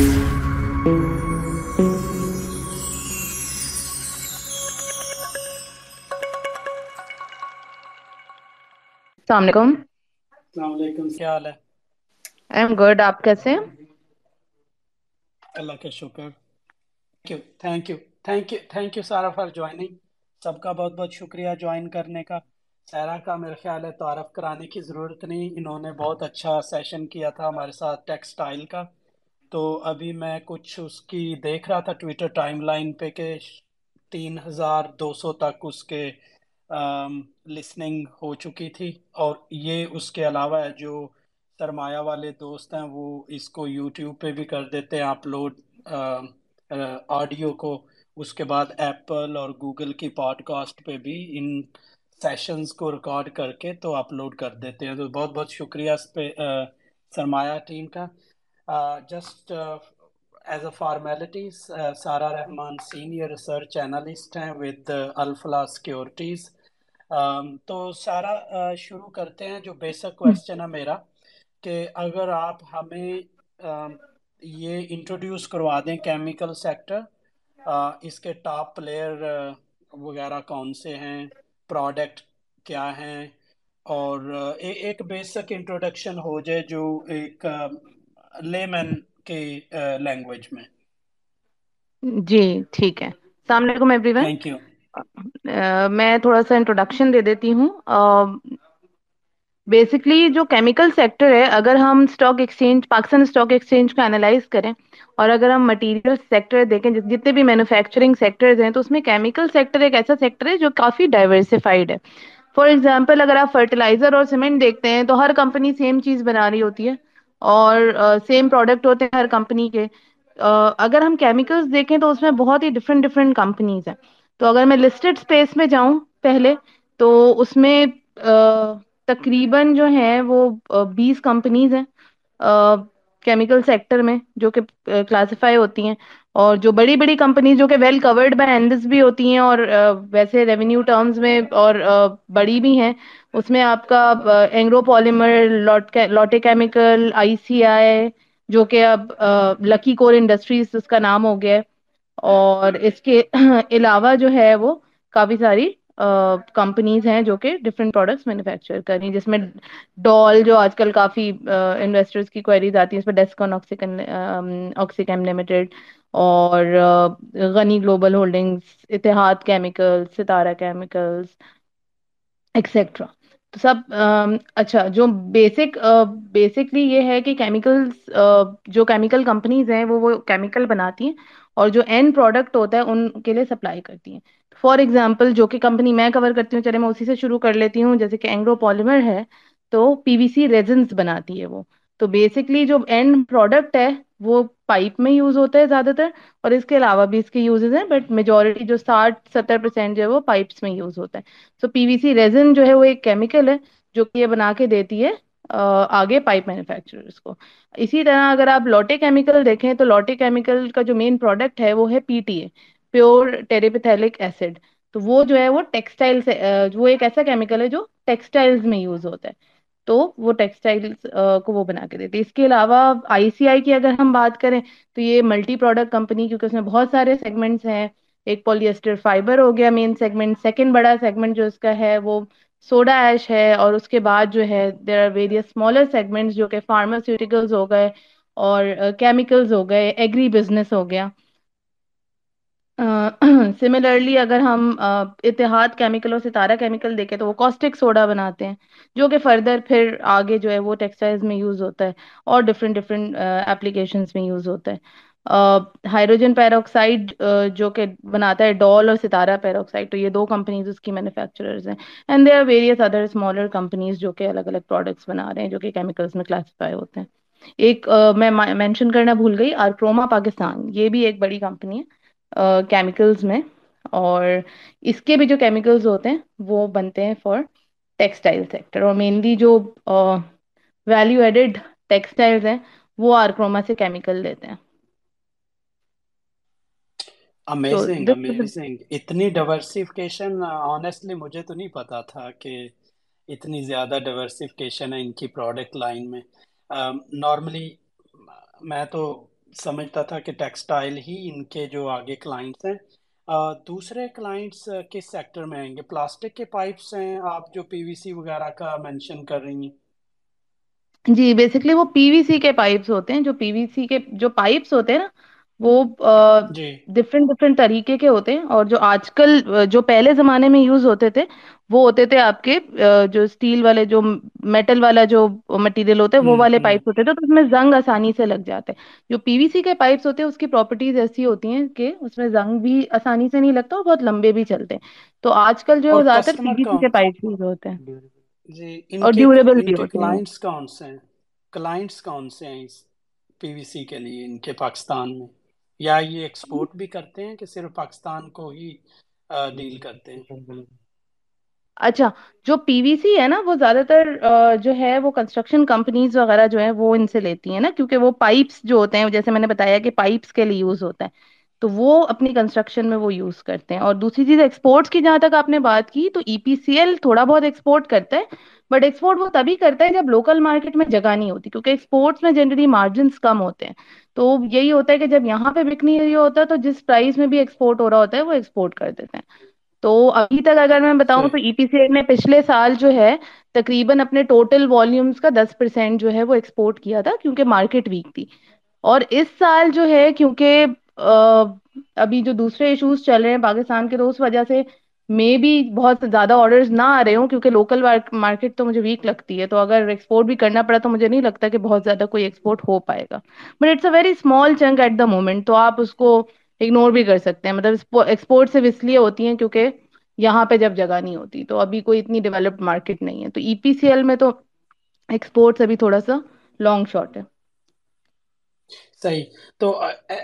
السلام علیکم۔ السلام علیکم۔ کیا حال ہے؟ آئی ایم گڈ آپ کیسے اللہ کا شکر۔ Thank you thank you thank you thank you Sara for joining سب کا بہت بہت شکریہ جوائن کرنے کا۔ سارا کا میرے خیال ہے تعارف کرانے کی ضرورت نہیں۔ انہوں نے بہت اچھا سیشن کیا تھا ہمارے ساتھ ٹیکسٹائل کا۔ تو ابھی میں کچھ اس کی دیکھ رہا تھا ٹویٹر ٹائم لائن پہ کہ تین ہزار دو سو تک اس کے لسننگ ہو چکی تھی اور یہ اس کے علاوہ ہے جو سرمایہ والے دوست ہیں وہ اس کو یوٹیوب پہ بھی کر دیتے ہیں اپلوڈ آڈیو کو۔ اس کے بعد ایپل اور گوگل کی پوڈ کاسٹ پہ بھی ان سیشنز کو ریکارڈ کر کے تو اپلوڈ کر دیتے ہیں۔ تو بہت بہت شکریہ اس پہ سرمایہ ٹیم کا۔ Just is a formalities Sara Rahman senior research analyst ہیں ود الفلا سیکورٹیز تو سارا شروع کرتے ہیں جو بیسک کوشچن ہے میرا کہ اگر آپ ہمیں یہ انٹروڈیوس کروا دیں کیمیکل سیکٹر اس کے ٹاپ پلیئر وغیرہ کون سے ہیں پروڈکٹ کیا ہیں اور ایک بیسک انٹروڈکشن ہو جائے جو ایک لے مین کی لینگویج میں۔ جی ٹھیک ہے۔ السلام علیکم ایوری ون تھینک یو میں تھوڑا سا انٹروڈکشن دے دیتی ہوں۔ بیسکلی جو کیمیکل سیکٹر ہے اگر ہم stock exchange Pakistan stock exchange کو اینالائز کریں اور اگر ہم مٹیریل سیکٹر دیکھیں جتنے بھی مینوفیکچرنگ سیکٹرز ہیں تو اس میں کیمیکل سیکٹر ایک ایسا سیکٹر ہے جو کافی ڈائیورسفائڈ ہے۔ فار ایگزامپل اگر آپ فرٹیلائزر اور سیمنٹ دیکھتے ہیں تو ہر کمپنی سیم چیز بنا رہی ہوتی ہے۔ اور سیم پروڈکٹ ہوتے ہیں ہر کمپنی کے۔ اگر ہم کیمیکلس دیکھیں تو اس میں بہت ہی ڈفرینٹ ڈفرینٹ کمپنیز ہیں۔ تو اگر میں لسٹڈ اسپیس میں جاؤں پہلے تو اس میں تقریباً جو ہیں وہ بیس کمپنیز ہیں کیمیکل سیکٹر میں جو کہ کلاسیفائی ہوتی ہیں۔ اور جو بڑی بڑی کمپنی جو کہ ویل کورڈ بائی اینلس بھی ہوتی ہیں اور ویسے ریونیو ٹرمز میں اور بڑی بھی ہیں، اس میں آپ کا اینگرو پالیمر لوٹے کیمیکل آئی سی آئی جو کہ اب لکی کور انڈسٹریز اس کا نام ہو گیا اور اس کے علاوہ جو ہے وہ کافی ساری کمپنیز ہیں جو کہ ڈفرنٹ پروڈکٹس مینوفیکچر کر رہی ہیں، جس میں ڈال جو آج کل کافی انویسٹرس کی کوئریز آتی ہیں، اس ڈسکن آکسیکیم لمیٹیڈ اور Ghani global holdings Ittehad chemical Sitara chemicals etcetera تو سب اچھا جو بیسک بیسکلی یہ ہے کہ کیمیکلس جو کیمیکل کمپنیز ہیں، وہ وہ کیمیکل بناتی ہیں اور جو اینڈ پروڈکٹ ہوتا ہے، ان کے لیے سپلائی کرتی ہیں۔ فار ایگزامپل جو کہ کمپنی میں کور کرتی ہوں، چلے میں اسی سے شروع کر لیتی ہوں، جیسے کہ اینگرو پالیمر ہے، تو پی وی سی ریزنس بناتی ہے وہ۔ تو بیسکلی جو اینڈ پروڈکٹ ہے، وہ پائپ میں یوز ہوتا ہے زیادہ تر، اور اس کے علاوہ بھی اس کے یوزز ہیں بٹ میجورٹی جو ساٹھ، ستر پرسینٹ جو ہے وہ پائپس میں یوز ہوتا ہے۔ سو پی وی سی ریزن جو ہے وہ ایک کیمیکل ہے، جو کہ یہ بنا کے دیتی ہے آگے پائپ مینوفیکچررس کو۔ اسی طرح اگر آپ لوٹے کیمیکل دیکھیں، تو لوٹے کیمیکل کا جو مین پروڈکٹ ہے، وہ ہے P T A pure terephthalic acid تو وہ جو ہے وہ ٹیکسٹائل سے وہ ایک ایسا کیمیکل ہے جو ٹیکسٹائلز میں یوز ہوتا ہے۔ تو وہ ٹیکسٹائل کو وہ بنا کے دیتے اس کے علاوہ آئی سی آئی کی اگر ہم بات کریں تو یہ ملٹی پروڈکٹ کمپنی کیونکہ اس میں بہت سارے سیگمنٹس ہیں۔ ایک پولیسٹر فائبر ہو گیا مین سیگمنٹ سیکنڈ بڑا سیگمنٹ جو اس کا ہے وہ سوڈا ایش ہے۔ اور اس کے بعد جو ہے there are various smaller segment جو کہ فارماسیوٹیکلس ہو گئے اور کیمیکلز ہو گئے ایگری بزنس ہو گیا۔ سملرلی اگر ہم اتحاد کیمیکل اور ستارہ کیمیکل دیکھیں تو وہ کاسٹک سوڈا بناتے ہیں، جو کہ فردر پھر آگے جو ہے وہ ٹیکسٹائلز میں یوز ہوتا ہے اور ڈفرنٹ ڈفرنٹ اپلیکیشنس میں یوز ہوتا ہے۔ ہائڈروجن پیروکسائڈ جو کہ بناتا ہے ڈال اور ستارہ پیروکسائڈ تو یہ دو کمپنیز اس کی مینوفیکچررز ہیں۔ And they are various other smaller companies جو کہ الگ الگ پروڈکٹس بنا رہے ہیں جو کہ کیمیکلس میں کلاسیفائی ہوتے ہیں۔ ایک میں مینشن کرنا بھول گئی آرکروما پاکستان یہ بھی ایک بڑی کمپنی ہے۔ کیمیکلز میں اور اس کے بھی جو کیمیکلز ہوتے ہیں وہ بنتے ہیں فار ٹیکسٹائل سیکٹر اور مینلی جو ویلیو ایڈیڈ ٹیکسٹائلز ہیں وہ آرکروما سے کیمیکل لیتے ہیں. امیزنگ امیزنگ اتنی ڈائورسیفکیشن آنیسٹلی مجھے تو نہیں پتا تھا کہ اتنی زیادہ ڈائورسیفکیشن ہے ان کی پروڈکٹ لائن میں. نارملی میں تو سمجھتا تھا کہ ٹیکسٹائل ہی ان کے جو آگے کلائنٹس ہیں۔ دوسرے کلائنٹس کس سیکٹر میں آئیں گے؟ پلاسٹک کے پائپس ہیں، آپ جو پی وی سی وغیرہ کا مینشن کر رہی ہیں۔ جی بیسکلی وہ پی وی سی کے پائپس ہوتے ہیں۔ جو پی وی سی کے جو پائپس ہوتے ہیں نا وہ ڈفرینٹ جی۔ ڈفرینٹ طریقے کے ہوتے ہیں اور جو آج کل جو پہلے زمانے میں یوز ہوتے تھے وہ ہوتے تھے آپ کے جو اسٹیل والے جو میٹل والا جو مٹیریل ہوتا ہے وہ والے پائپس ہوتے تھے تو اس میں زنگ آسانی سے لگ جاتے ہیں۔ جو پی وی سی کے پائپس ہوتے ہیں اس کی پراپرٹیز ایسی ہوتی ہیں کہ اس میں زنگ بھی آسانی سے نہیں لگتا اور بہت لمبے بھی چلتے ہیں۔ تو آج کل جو ہے زیادہ تر پی وی سی کے پائپس یوز ہوتے ہیں۔ جی، اور ڈیوریبل بھی ہوتے ہیں۔ کلائنٹس کون سے ہیں؟ پی وی سی کے لیے ان کے پاکستان میں؟ یا یہ ایکسپورٹ بھی کرتے ہیں کہ صرف پاکستان کو ہی ڈیل کرتے ہیں؟ اچھا جو پی وی سی ہے نا، وہ زیادہ تر جو ہے، وہ کنسٹرکشن کمپنیز وغیرہ جو ہیں، وہ ان سے لیتی ہیں نا، کیونکہ وہ پائپس جو ہوتے ہیں، جیسے میں نے بتایا کہ پائپس کے لیے یوز ہوتا ہے، تو وہ اپنی کنسٹرکشن میں وہ یوز کرتے ہیں۔ اور دوسری چیز ایکسپورٹس کی جہاں تک آپ نے بات کی، تو ای پی سی ایل تھوڑا بہت ایکسپورٹ کرتا ہے بٹ ایکسپورٹ وہ تبھی کرتا ہے جب لوکل مارکیٹ میں جگہ نہیں ہوتی، کیونکہ ایکسپورٹس میں جنرلی مارجنس کم ہوتے ہیں۔ تو یہی ہوتا ہے کہ جب یہاں پہ بک نہیں ہوتا تو جس پرائز میں بھی ایکسپورٹ ہو رہا ہوتا ہے وہ ایکسپورٹ کر دیتے ہیں۔ تو ابھی تک اگر میں بتاؤں تو ای پی سی نے پچھلے سال جو ہے تقریباً اپنے ٹوٹل والیومز کا دس پرسینٹ جو ہے وہ ایکسپورٹ کیا تھا کیونکہ مارکیٹ ویک تھی۔ اور اس سال جو ہے کیونکہ ابھی جو دوسرے ایشوز چل رہے ہیں پاکستان کے تو اس وجہ سے میں بھی بہت زیادہ آرڈر نہ آ رہے ہوں کیونکہ لوکل مارکیٹ تو مجھے ویک لگتی ہے تو اگر ایکسپورٹ بھی کرنا پڑا تو مجھے نہیں لگتا کہ بہت زیادہ کوئی ایکسپورٹ ہو پائے گا۔ But it's a very small chunk at the moment تو آپ اس کو اگنور بھی کر سکتے ہیں۔ مطلب ایکسپورٹ صرف اس لیے ہوتی ہیں کیونکہ یہاں پہ جب جگہ نہیں ہوتی تو ابھی کوئی اتنی ڈیولپڈ مارکیٹ نہیں ہے۔ تو ای پی سی ایل میں تو ایکسپورٹ ابھی تھوڑا سا لانگ شارٹ ہے۔ صحیح۔ تو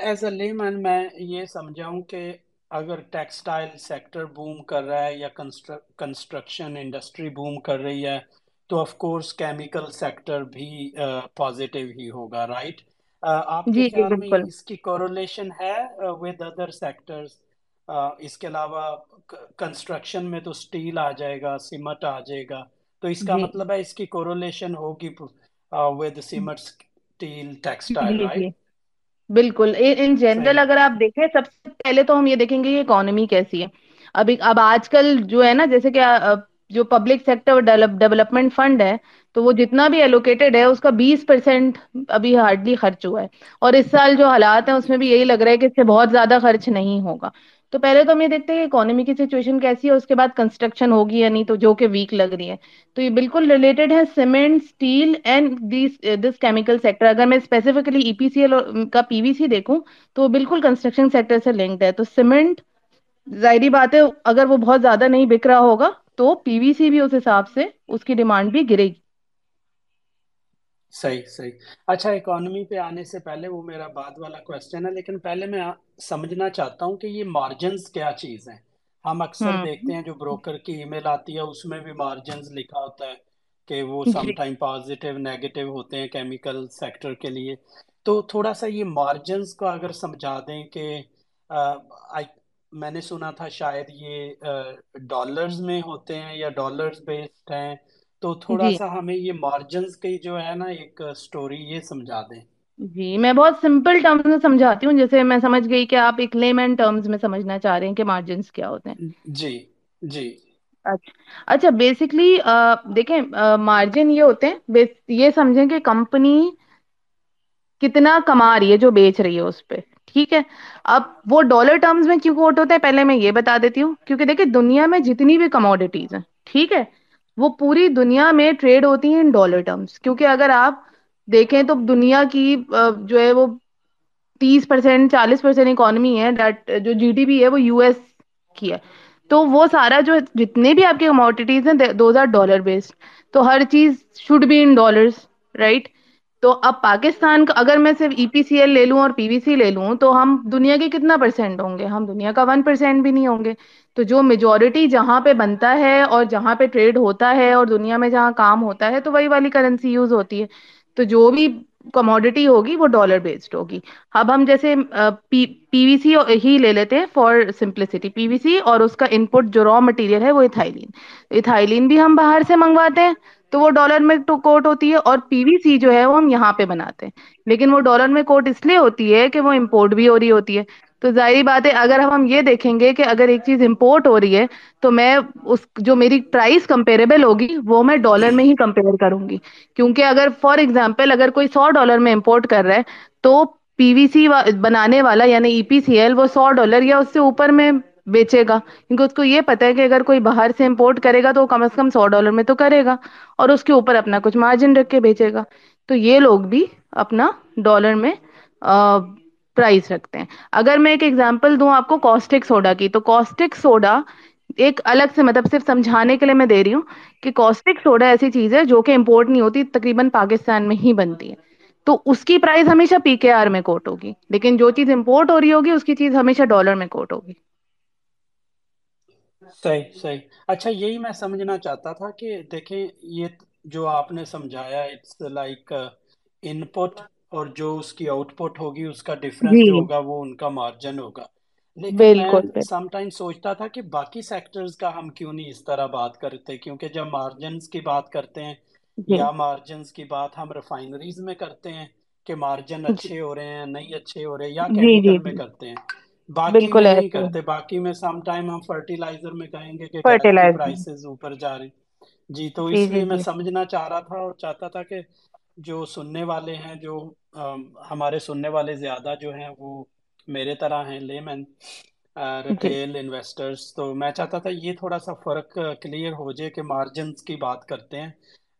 ایز اے لیمن میں یہ سمجھا ہوں کہ اگر ٹیکسٹائل سیکٹر بوم کر رہا ہے یا کنسٹرکشن انڈسٹری بوم کر رہی ہے تو آف کورس کیمیکل سیکٹر بھی پازیٹیو ہی ہوگا رائٹ آپ کے جی، جی، خیال میں اس کی کورولیشن ہے ود ادر سیکٹرز اس کے علاوہ کنسٹرکشن میں تو سٹیل آ جائے گا سیمٹ آ جائے گا تو اس کا جی۔ مطلب ہے اس کی کورولیشن ہوگی with cement steel textile right بالکل ان جنرل اگر آپ دیکھیں سب سے پہلے تو ہم یہ دیکھیں گے اکانومی کیسی ہے۔ ابھی اب آج کل جو ہے نا جیسے کہ جو پبلک سیکٹر ڈیولپمنٹ فنڈ ہے، تو وہ جتنا بھی الوکیٹڈ ہے، اس کا بیس پرسینٹ ابھی ہارڈلی خرچ ہوا ہے۔ اور اس سال جو حالات ہیں، اس میں بھی یہی لگ رہا ہے کہ اس سے بہت زیادہ خرچ نہیں ہوگا۔ تو پہلے تو ہم یہ دیکھتے ہیں کہ اکانومی کی سچویشن کیسی ہے، اس کے بعد کنسٹرکشن ہوگی یا نہیں، تو جو کہ ویک لگ رہی ہے۔ تو یہ بالکل ریلیٹڈ ہے cement steel and this chemical sector اگر میں اسپیسیفکلی ای پی سی ایل کا پی وی سی دیکھوں، تو وہ بالکل کنسٹرکشن سیکٹر سے لنکڈ ہے۔ تو سیمنٹ ظاہری بات ہے، اگر وہ بہت زیادہ نہیں بک رہا ہوگا تو پی وی سی بھی اس حساب سے اس کی ڈیمانڈ بھی گرے گی۔ صحیح صحیح۔ اچھا اکانومی پہ آنے سے پہلے وہ میرا بعد والا کوشچن ہے لیکن پہلے میں سمجھنا چاہتا ہوں کہ یہ مارجنز کیا چیز ہیں۔ ہم اکثر ہاں۔ دیکھتے ہیں جو بروکر کی ای میل آتی ہے اس میں بھی مارجنز لکھا ہوتا ہے کہ وہ سم ٹائم پازیٹیو نیگیٹو ہوتے ہیں کیمیکل سیکٹر کے لیے۔ تو تھوڑا سا یہ مارجنز کو اگر سمجھا دیں کہ آئی میں نے سنا تھا شاید یہ ڈالرز میں ہوتے ہیں یا ڈالرز بیسڈ ہیں تو تھوڑا جی۔ سا ہمیں یہ مارجنز کی جو ہے نا ایک سٹوری یہ سمجھا دیں۔ جی میں بہت سمپل ٹرمز میں سمجھاتی ہوں جیسے میں سمجھ گئی کہ آپ ایک لیمن ٹرمز میں سمجھنا چاہ رہے ہیں کہ مارجنز کیا ہوتے ہیں۔ جی جی۔ اچھا, اچھا، بیسکلی دیکھیں مارجن یہ ہوتے ہیں یہ سمجھیں کہ کمپنی کتنا کما رہی ہے جو بیچ رہی ہے اس پہ۔ ٹھیک ہے۔ اب وہ ڈالر ٹرمز میں کیوں کوٹ ہوتا ہے؟ پہلے میں یہ بتا دیتی ہوں۔ کیونکہ دیکھیں دنیا میں جتنی بھی کموڈیٹیز ہیں، ٹھیک ہے، وہ پوری دنیا میں ٹریڈ ہوتی ہیں ان ڈالر ٹرمز کیونکہ اگر آپ دیکھیں تو دنیا کی جو ہے وہ تیس پرسینٹ چالیس پرسینٹ اکانومی ہے جو جی ڈی پی ہے وہ یو ایس کی ہے۔ تو وہ سارا جو جتنے بھی آپ کے کموڈیٹیز ہیں دوز آر ڈالر بیسڈ تو ہر چیز should be in dollars right تو اب پاکستان کا اگر میں صرف ای پی سی ایل لے لوں اور پی وی سی لے لوں تو ہم دنیا کے کتنا پرسینٹ ہوں گے؟ ہم دنیا کا ون پرسینٹ بھی نہیں ہوں گے۔ تو جو میجورٹی جہاں پہ بنتا ہے اور جہاں پہ ٹریڈ ہوتا ہے اور دنیا میں جہاں کام ہوتا ہے تو وہی والی کرنسی یوز ہوتی ہے۔ تو جو بھی کموڈیٹی ہوگی وہ ڈالر بیسڈ ہوگی۔ اب ہم جیسے پی وی سی ہی لے لیتے ہیں فار سمپلسٹی پی وی سی اور اس کا ان پٹ جو را مٹیریل ہے وہ اتھائیلین اتھائیلین بھی ہم باہر سے منگواتے ہیں۔ تو کوٹ ہوتی ہے اور پی وی سی جو ہے وہ ہم یہاں پہ بناتے ہیں۔ لیکن وہ ڈالر میں کوٹ اس لیے ہوتی ہے کہ وہ امپورٹ بھی ہو رہی ہوتی ہے۔ تو ظاہری بات ہے، اگر ہم یہ دیکھیں گے کہ اگر ایک چیز امپورٹ ہو رہی ہے، تو میں اس جو میری پرائس کمپیریبل ہوگی، وہ میں ڈالر میں ہی کمپیئر کروں گی کیونکہ اگر فار ایگزامپل اگر کوئی سو ڈالر میں امپورٹ کر رہا ہے، تو پی وی سی بنانے والا یعنی ای پی سی ایل وہ سو ڈالر یا اس سے اوپر میں بیچے گا۔ کیونکہ اس کو یہ پتا ہے کہ اگر کوئی باہر سے امپورٹ کرے گا تو وہ کم از کم سو ڈالر میں تو کرے گا اور اس کے اوپر اپنا کچھ مارجن رکھ کے بیچے گا۔ تو یہ لوگ بھی اپنا ڈالر میں پرائز رکھتے ہیں۔ اگر میں ایک ایگزامپل دوں آپ کو کوسٹک سوڈا کی، تو کوسٹک سوڈا ایک الگ سے مطلب صرف سمجھانے کے لیے میں دے رہی ہوں کہ کوسٹک سوڈا ایسی چیز ہے جو کہ امپورٹ نہیں ہوتی، تقریباً پاکستان میں ہی بنتی ہے۔ تو اس کی پرائز ہمیشہ پی کے آر میں کوٹ ہوگی۔ لیکن جو چیز امپورٹ ہو رہی ہوگی، اس کی چیز ہمیشہ ڈالر میں کوٹ ہوگی۔ صحیح صحیح۔ اچھا یہی میں سمجھنا چاہتا تھا کہ دیکھیں یہ جو آپ نے سمجھایا اٹس لائک ان پٹ اور جو اس کی آؤٹ پٹ ہوگی اس کا ڈفرنس جی۔ جو ہوگا وہ ان کا مارجن ہوگا۔ لیکن میں سم ٹائم سوچتا تھا کہ باقی سیکٹرز کا ہم کیوں نہیں اس طرح بات کرتے؟ کیونکہ جب مارجنز کی بات کرتے ہیں جی۔ یا مارجنز کی بات ہم ریفائنریز میں کرتے ہیں کہ مارجن جی۔ اچھے ہو رہے ہیں نہیں اچھے ہو رہے یا جی کیمیکل میں کرتے ہیں۔ باقی بالکل میں نہیں کرتے باقی میں سم ٹائم ہم فرٹیلائزر میں کہیں گے کہ پرائسز اوپر جا رہی۔ جی تو جی اس جی لیے میں جی۔ سمجھنا چاہ رہا تھا اور چاہتا تھا کہ جو سننے والے ہیں جو ہمارے سننے والے زیادہ جو ہیں وہ میرے طرح ہیں لے مین ریٹیل انویسٹرس تو میں چاہتا تھا یہ تھوڑا سا فرق کلیئر ہو جائے کہ مارجنس کی بات کرتے ہیں۔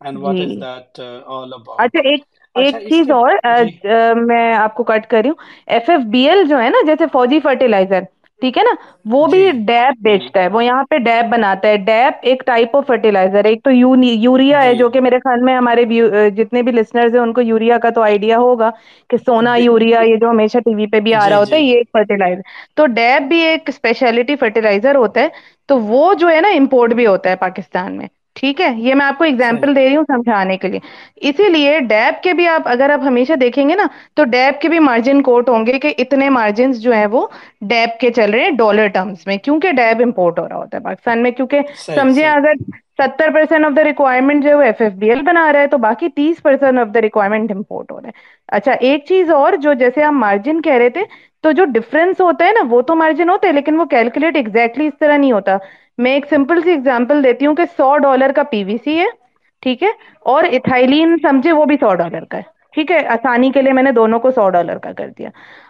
And what is that all about اچھا ایک ایک اچھا چیز اور جی۔ میں آپ کو کٹ کر رہی ہوں۔ ایف ایف بی ایل جو ہے نا جیسے فوجی فرٹیلائزر ٹھیک ہے نا؟ وہ جی۔ بھی ڈیب جی۔ بیچتا ہے وہ یہاں پہ ڈیب بناتا ہے۔ ڈیب ایک ٹائپ آف فرٹیلائزر ہے۔ ایک تو یوریا ہے جی۔ جو کہ میرے خیال میں ہمارے جتنے بھی لسنرز ہیں ان کو یوریا کا تو آئیڈیا ہوگا کہ سونا یوریا یہ جو ہمیشہ ٹی وی پہ بھی آ رہا جی۔ ہوتا جی ہے یہ ایک فرٹیلائزر تو ڈیب بھی ایک اسپیشلٹی فرٹیلائزر ہوتا ہے۔ تو وہ جو ہے نا امپورٹ بھی ہوتا ہے پاکستان میں۔ ٹھیک ہے یہ میں آپ کو ایگزامپل دے رہی ہوں سمجھانے کے لیے۔ اسی لیے ڈیب کے بھی آپ اگر آپ ہمیشہ دیکھیں گے نا تو ڈیب کے بھی مارجن کوٹ ہوں گے کہ اتنے مارجنس جو ہے وہ ڈیب کے چل رہے ہیں ڈالر ٹرمس میں کیونکہ ڈیب امپورٹ ہو رہا ہوتا ہے پاکستان میں۔ کیونکہ سمجھے اگر ستر پرسینٹ آف دا ریکوائرمنٹ جو ایف ایف بی ایل بنا رہا ہے تو باقی تیس percent of the requirement import ہو رہا ہے۔ اچھا ایک چیز اور جو جیسے ہم مارجن کہہ رہے تھے تو جو ڈفرنس ہوتا ہے نا وہ تو مارجن ہوتا ہے لیکن وہ کیلکولیٹ ایگزیکٹلی اس طرح نہیں ہوتا۔ میں ایک سمپل سی ایگزامپل دیتی ہوں کہ سو ڈالر کا پی وی سی ہے، ٹھیک ہے؟ اور اتھائلین سمجھے وہ بھی سو ڈالر کا ہے، ٹھیک ہے؟ آسانی کے لیے میں نے دونوں کو سو ڈالر کا کر دیا۔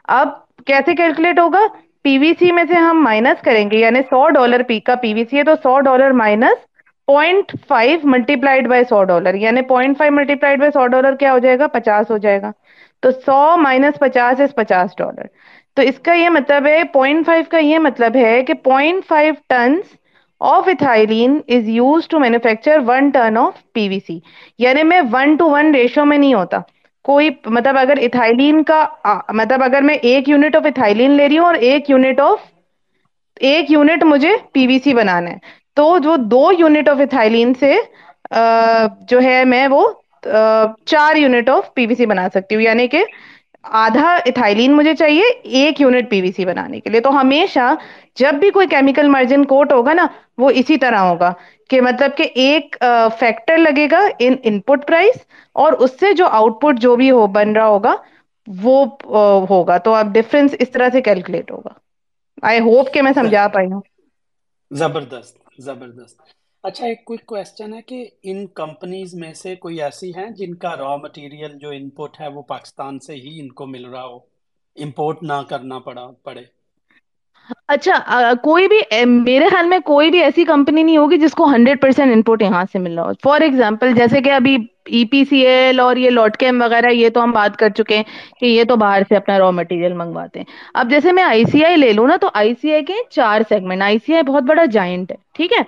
اب کیسے کیلکولیٹ ہوگا؟ پی وی سی میں سے ہم مائنس کریں گے یعنی سو ڈالر پی کا پی وی سی ہے تو سو dollar minus point five multiplied by so dollar یعنی point five multiplied by سو ڈالر کیا ہو جائے گا؟ پچاس ہو جائے گا۔ تو سو مائنس پچاس از پچاس ڈالر تو اس کا یہ مطلب ہے پوائنٹ فائیو کا یہ مطلب ہے کہ point five tons of ethylene is used to manufacture one ton of P V C یعنی میں ون ٹو ون ریشو میں نہیں ہوتا. کوئی مطلب اگر اتھائلین کا مطلب اگر میں ایک یونٹ آف اتھائلین لے رہی ہوں اور ایک یونٹ آف ایک یونٹ مجھے پی وی سی بنانا ہے. تو جو دو یونٹ آف اتھائلین سے جو ہے میں وہ چار یونٹ آف پی وی سی بنا سکتی ہوں. یعنی کہ آدھا اتھائلین مجھے چاہیے ایک یونٹ پی وی سی بنانے کے لیے۔ تو ہمیشہ جب بھی کوئی کیمیکل مارجن کوٹ ہوگا نا وہ اسی طرح ہوگا کہ مطلب کہ ایک فیکٹر لگے گا ان ان پٹ پرائز اور اس سے جو آؤٹ پٹ جو بھی ہو بن رہا ہوگا وہ ہوگا۔ تو اب ڈفرنس اس طرح سے کیلکولیٹ ہوگا۔ آئی ہوپ کہ میں سمجھا پائی ہوں۔ زبردست زبردست۔ اچھا ایک کوئک کوشچن ہے کہ ان کمپنیز میں سے کوئی ایسی ہیں جن کا را مٹیریل جو ان پٹ ہے وہ پاکستان سے ہی ان کو مل رہا ہو؟ امپورٹ نہ کرنا پڑا، پڑے۔ اچھا کوئی بھی میرے خیال میں کوئی بھی ایسی کمپنی نہیں ہوگی جس کو ہنڈریڈ پرسینٹ انپٹ یہاں سے مل رہا ہو۔ فار ایگزامپل جیسے کہ ابھی ای پی سی ایل اور یہ لاٹ کیم وغیرہ، یہ تو ہم بات کر چکے ہیں کہ یہ تو باہر سے اپنا را مٹیریل منگواتے ہیں۔ اب جیسے میں آئی سی آئی لے لوں نا، تو آئی سی آئی کے چار سیگمنٹ آئی سی آئی بہت بڑا جوائنٹ ہے، ٹھیک ہے؟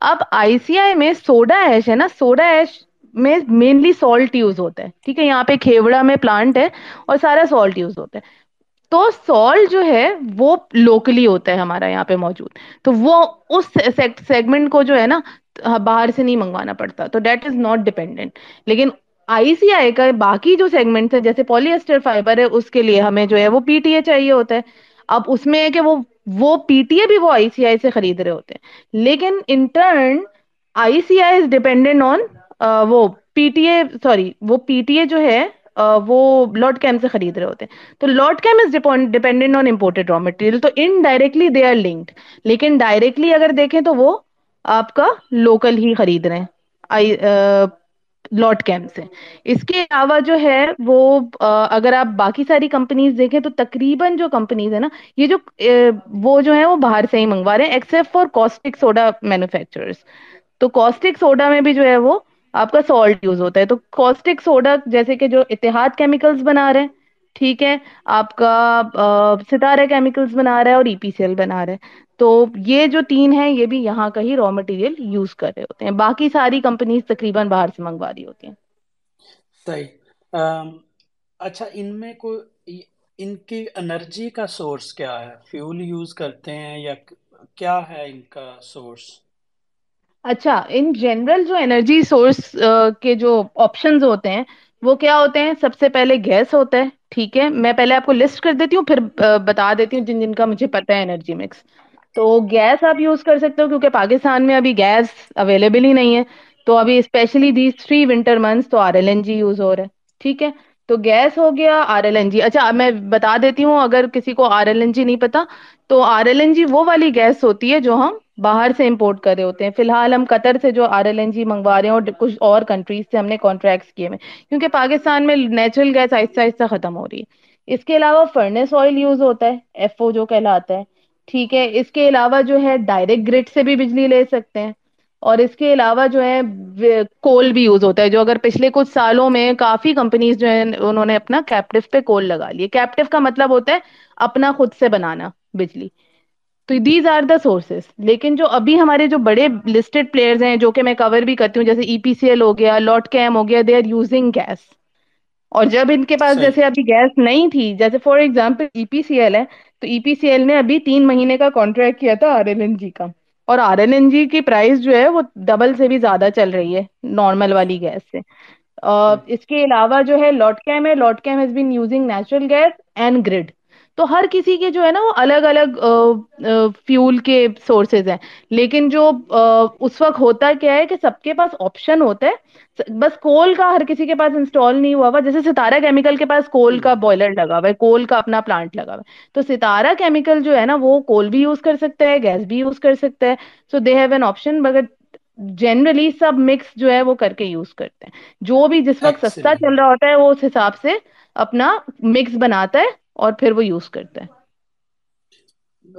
اب آئی سی آئی میں سوڈا ایش ہے نا سوڈا ایش میں مینلی سالٹ یوز ہوتا ہے، ٹھیک ہے؟ یہاں پہ کھیوڑا میں پلانٹ ہے اور سارا سالٹ یوز ہوتا ہے۔ تو سالٹ جو ہے وہ لوکلی ہوتا ہے ہمارا یہاں پہ موجود۔ تو وہ اس سیگمنٹ کو جو ہے نا باہر سے نہیں منگوانا پڑتا۔ تو دیٹ از ناٹ ڈیپینڈنٹ لیکن آئی سی آئی کا باقی جو سیگمنٹ ہے جیسے پولیسٹر فائبر ہے، اس کے لیے ہمیں جو ہے وہ پی ٹی ایچ چاہیے ہوتا ہے۔ اب اس میں ہے کہ وہ وہ پی ٹی اے بھی وہ آئی سی آئی سے خرید رہے ہوتے ہیں۔ لیکن انٹرن آئی سی آئی از ڈیپینڈنٹ آن وہ پی ٹی اے سوری وہ پی ٹی اے جو ہے وہ لارڈ کیم سے خرید رہے ہوتے ہیں۔ تو Lot Chem is dependent on imported raw material تو indirectly they are linked لیکن ڈائریکٹلی اگر دیکھیں تو وہ آپ کا لوکل ہی خرید رہے ہیں۔ لاٹ کیم سے اس کے علاوہ جو ہے وہ اگر آپ باقی ساری کمپنیز دیکھیں تو تقریباً جو کمپنیز ہے نا، یہ جو وہ جو ہے وہ باہر سے ہی منگوا رہے ہیں except for caustic soda manufacturers تو کوسٹک سوڈا میں بھی جو ہے وہ آپ کا سالٹ یوز ہوتا ہے۔ تو کوسٹک سوڈا جیسے کہ جو اتحاد کیمیکلس بنا رہے ہیں، ٹھیک ہے، آپ کا ستارہ کیمیکلس بنا رہا ہے اور ای پی سی ایل بنا رہا ہے۔ تو یہ جو تین ہے یہ بھی یہاں کا ہی را مٹیریل یوز کر رہے ہوتے ہیں۔ باقی ساری کمپنیز تقریباً باہر سے منگوا رہی ہوتی ہیں۔ صحیح۔ اچھا ان میں کوئی ان کی انرجی کا سورس کیا ہے؟ فیول یوز کرتے ہیں یا کیا ہے ان کا سورس اچھا ان جنرل جو انرجی سورس کے جو آپشنز ہوتے ہیں وہ کیا ہوتے ہیں؟ سب سے پہلے گیس ہوتا ہے ٹھیک ہے۔ میں پہلے آپ کو لسٹ کر دیتی ہوں پھر بتا دیتی ہوں جن جن کا مجھے پتا ہے انرجی مکس تو گیس آپ یوز کر سکتے ہو کیونکہ پاکستان میں ابھی گیس اویلیبل ہی نہیں ہے۔ تو ابھی especially these three winter months تو R L N G use ہو رہا ہے۔ ٹھیک ہے؟ تو گیس ہو گیا آر ایل این جی اچھا میں بتا دیتی ہوں، اگر کسی کو آر ایل این جی نہیں پتا، تو آر ایل این جی وہ والی گیس ہوتی ہے جو ہم باہر سے امپورٹ کر رہے ہوتے ہیں۔ فی الحال ہم قطر سے جو آر ایل این جی منگوا رہے ہیں اور کچھ اور کنٹریز سے ہم نے کانٹریکٹس کیے ہوئے۔ کیونکہ پاکستان میں نیچرل گیس آہستہ آہستہ ختم ہو رہی ہے۔ اس کے علاوہ فرنیس آئل یوز ہوتا ہے ایف او جو کہلاتا ہے۔ ٹھیک ہے اس کے علاوہ جو ہے ڈائریکٹ گرڈ سے بھی بجلی لے سکتے ہیں۔ اور اس کے علاوہ جو ہے کول بھی یوز ہوتا ہے۔ جو اگر پچھلے کچھ سالوں میں کافی کمپنیز جو ہے انہوں نے اپنا کیپٹو پہ کول لگا لی کیپٹیو کا مطلب ہوتا ہے اپنا خود سے بنانا بجلی۔ تو دیز آر دا سورسز لیکن جو ابھی ہمارے جو بڑے لسٹڈ پلیئرز ہیں جو کہ میں کور بھی کرتی ہوں جیسے ای پی سی ایل ہو گیا لاٹ کیم ہو گیا دے آر یوزنگ گیس اور جب ان کے پاس جیسے ابھی گیس نہیں تھی جیسے for example E P C L ہے تو ای پی سی ایل نے ابھی تین مہینے کا کانٹریکٹ کیا تھا آر ایل این جی کا۔ اور آر ایل این جی کی پرائز جو ہے وہ ڈبل سے بھی زیادہ چل رہی ہے نارمل والی گیس سے۔ اس کے علاوہ جو ہے لاٹ کیم ہے Lot Chem has been using natural gas and grid تو ہر کسی کے جو ہے نا وہ الگ الگ فیول کے سورسز ہیں۔ لیکن جو اس وقت ہوتا کیا ہے کہ سب کے پاس آپشن ہوتا ہے۔ بس کول کا ہر کسی کے پاس انسٹال نہیں ہوا ہوا جیسے ستارا کیمیکل کے پاس کول کا بوائلر لگا ہوا ہے کول کا اپنا پلانٹ لگا ہوا ہے۔ تو ستارہ کیمیکل جو ہے نا وہ کول بھی یوز کر سکتا ہے گیس بھی یوز کر سکتا ہے۔ So they have an option مگر جنرلی سب مکس جو ہے وہ کر کے یوز کرتے ہیں۔ جو بھی جس وقت سستا چل رہا ہوتا ہے وہ اس حساب سے اپنا مکس بناتا ہے اور پھر وہ یوز کرتا ہے۔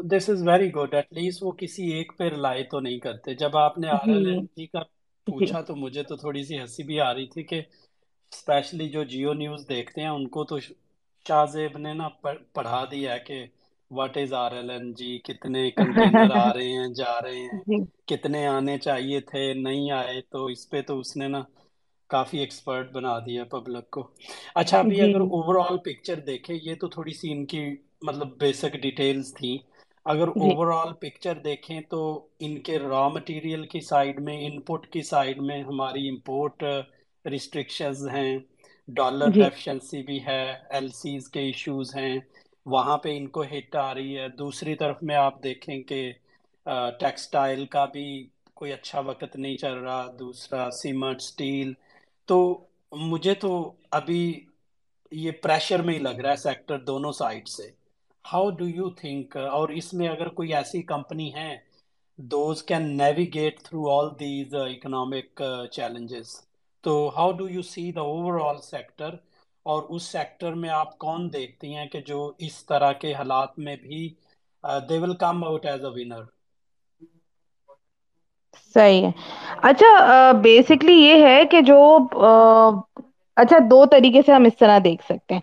This is very good at least وہ کسی ایک پہ رلائی تو نہیں کرتے۔ جب آپ نے آر ایل این جی کا پوچھا تو مجھے تو تھوڑی سی ہنسی بھی آ رہی تھی کہ اسپیشلی جو جیو نیوز دیکھتے ہیں ان کو تو شاہ زیب نے نا پڑھا دیا ہے کہ what is R L N G کتنے کنٹینر آ رہے ہیں جا رہے ہیں جی۔ کتنے آنے چاہیے تھے نہیں آئے تو اس پہ تو اس نے نا کافی ایکسپرٹ بنا دیا پبلک کو۔ اچھا ابھی جی۔ اگر اوور آل پکچر دیکھے یہ تو تھوڑی سی ان کی مطلب بیسک ڈیٹیلز تھی اگر جی۔ اوور آل پکچر دیکھیں تو ان کے را مٹیریل کی سائڈ میں ان پٹ کی سائڈ میں ہماری امپورٹ ریسٹرکشنز ہیں۔ ڈالر جی۔ ڈیفیشنسی بھی ہے ایل سیز کے ایشوز ہیں۔ وہاں پہ ان کو ہٹ آ رہی ہے۔ دوسری طرف میں آپ دیکھیں کہ ٹیکسٹائل کا بھی کوئی اچھا وقت نہیں چل رہا۔ دوسرا سیمنٹ اسٹیل تو مجھے تو ابھی یہ پریشر میں ہی لگ رہا ہے سیکٹر دونوں سائڈ سے۔ ہاؤ ڈو یو تھنک اور اس میں اگر کوئی ایسی کمپنی ہے those can navigate through all these economic challenges تو how do you see the overall sector اور اس سیکٹر میں آپ کون دیکھتی ہیں کہ جو اس طرح کے حالات میں بھی they will come out as a winner صحیح ہے۔ اچھا بیسکلی یہ ہے کہ جو اچھا دو طریقے سے ہم اس طرح دیکھ سکتے ہیں۔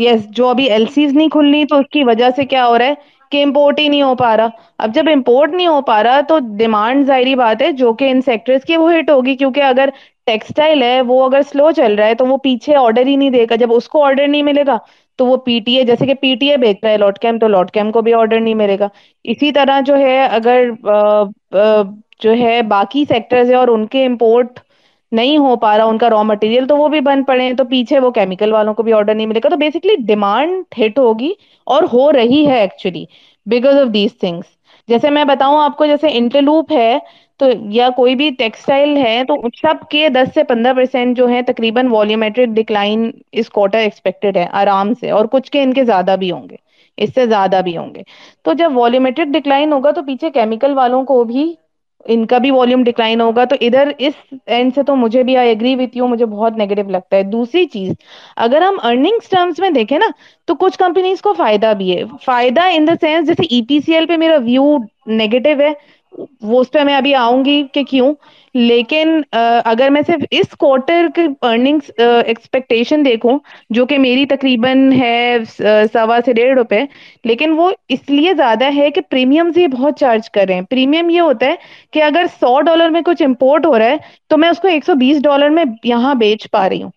یس جو ابھی ایل سیز نہیں کھلنی تو اس کی وجہ سے کیا ہو رہا ہے کہ امپورٹ ہی نہیں ہو پا رہا۔ اب جب امپورٹ نہیں ہو پا رہا تو ڈیمانڈ ظاہری بات ہے جو کہ ان سیکٹرس کی وہ ہٹ ہوگی۔ کیونکہ اگر ٹیکسٹائل ہے وہ اگر سلو چل رہا ہے تو وہ پیچھے آرڈر ہی نہیں دے گا۔ جب اس کو آرڈر نہیں ملے گا تو وہ پی ٹی اے جیسے کہ پی ٹی اے بیچ رہا ہے لاٹ کیم تو لاٹ کیم کو بھی آرڈر نہیں ملے گا۔ اسی طرح جو ہے اگر جو ہے باقی سیکٹرز ہے اور ان کے امپورٹ نہیں ہو پا رہا ان کا را مٹیریل تو وہ بھی بند پڑے ہیں، تو پیچھے وہ کیمیکل والوں کو بھی آرڈر نہیں ملے گا۔ تو بیسکلی ڈیمانڈ ہٹ ہوگی اور ہو رہی ہے actually books of these things جیسے میں بتاؤں آپ کو، جیسے انٹرلوپ ہے، تو یا کوئی بھی ٹیکسٹائل ہے، تو سب کے دس سے پندرہ پرسینٹ جو ہے تقریباً والیومیٹرک ڈکلائن اس کوارٹر ایکسپیکٹڈ ہے، آرام سے۔ اور کچھ کے ان کے زیادہ بھی ہوں گے، اس سے زیادہ بھی ہوں گے۔ تو جب والیومیٹرک ڈکلائن ہوگا، تو پیچھے کیمیکل والوں کو بھی ان کا بھی والیوم ڈکلائن ہوگا تو ادھر اس اینڈ سے تو مجھے بھی آئی اگری وتھ یو مجھے بہت نیگیٹو لگتا ہے۔ دوسری چیز، اگر ہم ارننگس ٹرمس میں دیکھیں نا، تو کچھ کمپنیز کو فائدہ بھی ہے۔ فائدہ ان دا سینس جیسے ای پی سی ایل پہ میرا ویو نیگیٹو ہے وہ اس پہ میں ابھی آؤں گی کہ کیوں؟ لیکن اگر میں صرف اس کوارٹر کے ارننگس ایکسپیکٹیشن دیکھوں، جو کہ میری تقریباً ہے سوا سے ڈیڑھ روپے، لیکن وہ اس لیے زیادہ ہے کہ پریمیم یہ بہت چارج کر رہے ہیں۔ پریمیم یہ ہوتا ہے کہ اگر سو ڈالر میں کچھ امپورٹ ہو رہا ہے، تو میں اس کو ایک سو بیس ڈالر میں یہاں بیچ پا رہی ہوں۔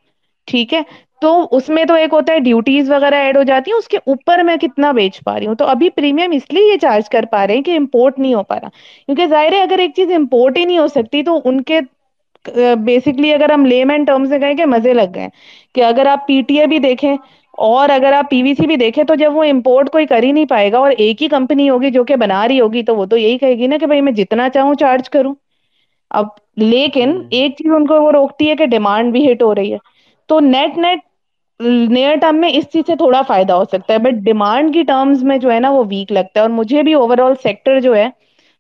ٹھیک ہے؟ تو اس میں تو ایک ہوتا ہے ڈیوٹیز وغیرہ ایڈ ہو جاتی ہیں اس کے اوپر میں کتنا بیچ پا رہی ہوں؟ تو ابھی پریمیم اس لیے یہ چارج کر پا رہے ہیں کہ امپورٹ نہیں ہو پا رہا۔ کیونکہ ظاہر ہے اگر ایک چیز امپورٹ ہی نہیں ہو سکتی تو ان کے بیسکلی اگر ہم لیم اینڈ ٹرم سے کہیں کہ مزے لگ گئے۔ کہ اگر آپ پی ٹی اے بھی دیکھیں اور اگر آپ پی وی سی بھی دیکھیں تو جب وہ امپورٹ کوئی کر ہی نہیں پائے گا اور ایک ہی کمپنی ہوگی جو کہ بنا رہی ہوگی تو وہ تو یہی کہے گی نا کہ بھائی میں جتنا چاہوں چارج کروں۔ اب لیکن ایک چیز ان کو وہ روکتی ہے کہ ڈیمانڈ بھی ہٹ ہو رہی ہے۔ تو نیٹ نیٹ نیئر ٹرم میں اس چیز سے تھوڑا فائدہ ہو سکتا ہے بٹ ڈیمانڈ کی ٹرمز میں جو ہے نا وہ ویک لگتا ہے اور مجھے بھی اوور آل سیکٹر جو ہے،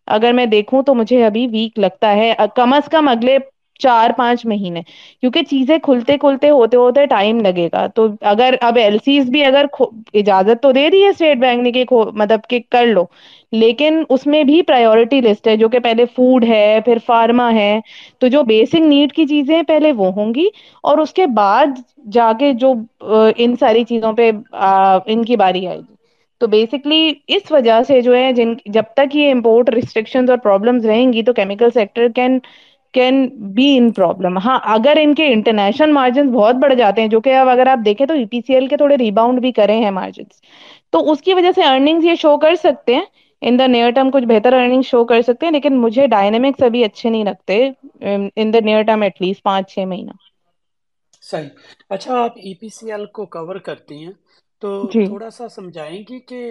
اگر میں دیکھوں تو مجھے ابھی ویک لگتا ہے۔ کم از کم اگلے چار پانچ مہینے، کیونکہ چیزیں کھلتے کھلتے ہوتے ہوتے ٹائم لگے گا۔ تو اگر اب ایل سیز بھی اگر اجازت تو دے دی ہے اسٹیٹ بینک نے کہ مطلب کہ کر لو، لیکن اس میں بھی پرورٹی لسٹ ہے، جو کہ پہلے فوڈ ہے، پھر فارما ہے۔ تو جو بیسک نیڈ کی چیزیں پہلے وہ ہوں گی۔ اور اس کے بعد جا کے جو ان ساری چیزوں پہ ان کی باری آئے گی۔ تو بیسکلی اس وجہ سے جو ہے جن جب تک یہ امپورٹ ریسٹرکشن اور پرابلمس رہیں گی، تو chemical sector can can be in problem ہاں اگر ان کے انٹرنیشنل مارجن بہت بڑھ جاتے ہیں جو کہ اب اگر آپ دیکھیں تو ای پی سی ایل کے تھوڑے ریباؤنڈ بھی کرے ہیں مارجنس تو اس کی وجہ سے ارننگس یہ شو کر سکتے ہیں. ان دا نیئر ٹرم کچھ بہتر ارنگ شو کر سکتے ہیں لیکن مجھے ڈائنمکس ابھی اچھے نہیں لگتے. In the near term at least پانچ چھ مہینہ. صحیح. اچھا آپ ای پی سی ایل کو کور کرتی ہیں. تو جی۔ تھوڑا سا سمجھائیں گی کہ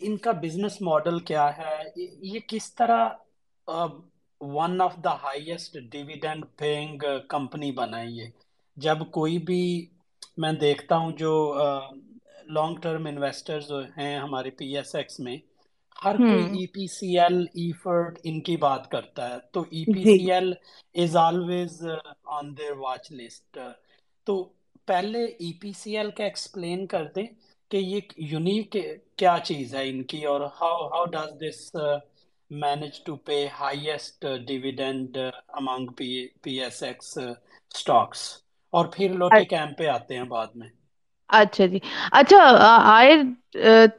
ان کا بزنس ماڈل کیا ہے؟ یہ کس طرح one of the highest dividend paying company بنائی ہے جب کوئی بھی میں دیکھتا ہوں جو لانگ ٹرم انویسٹرز ہیں ہمارے پی ایس ایکس میں ہر کوئی ای P C L effort in کی بات کرتا ہے تو E P C L is always on their watch list تو پہلے ای پی سی ایل کا ایکسپلین کر دیں کہ یہ یونیک کیا چیز ہے ان کی اور how how does this manage to pay highest dividend among P S X stocks stocks اور پھر لوٹے کیمپ پہ آتے ہیں بعد میں۔ اچھا جی۔ اچھا آئی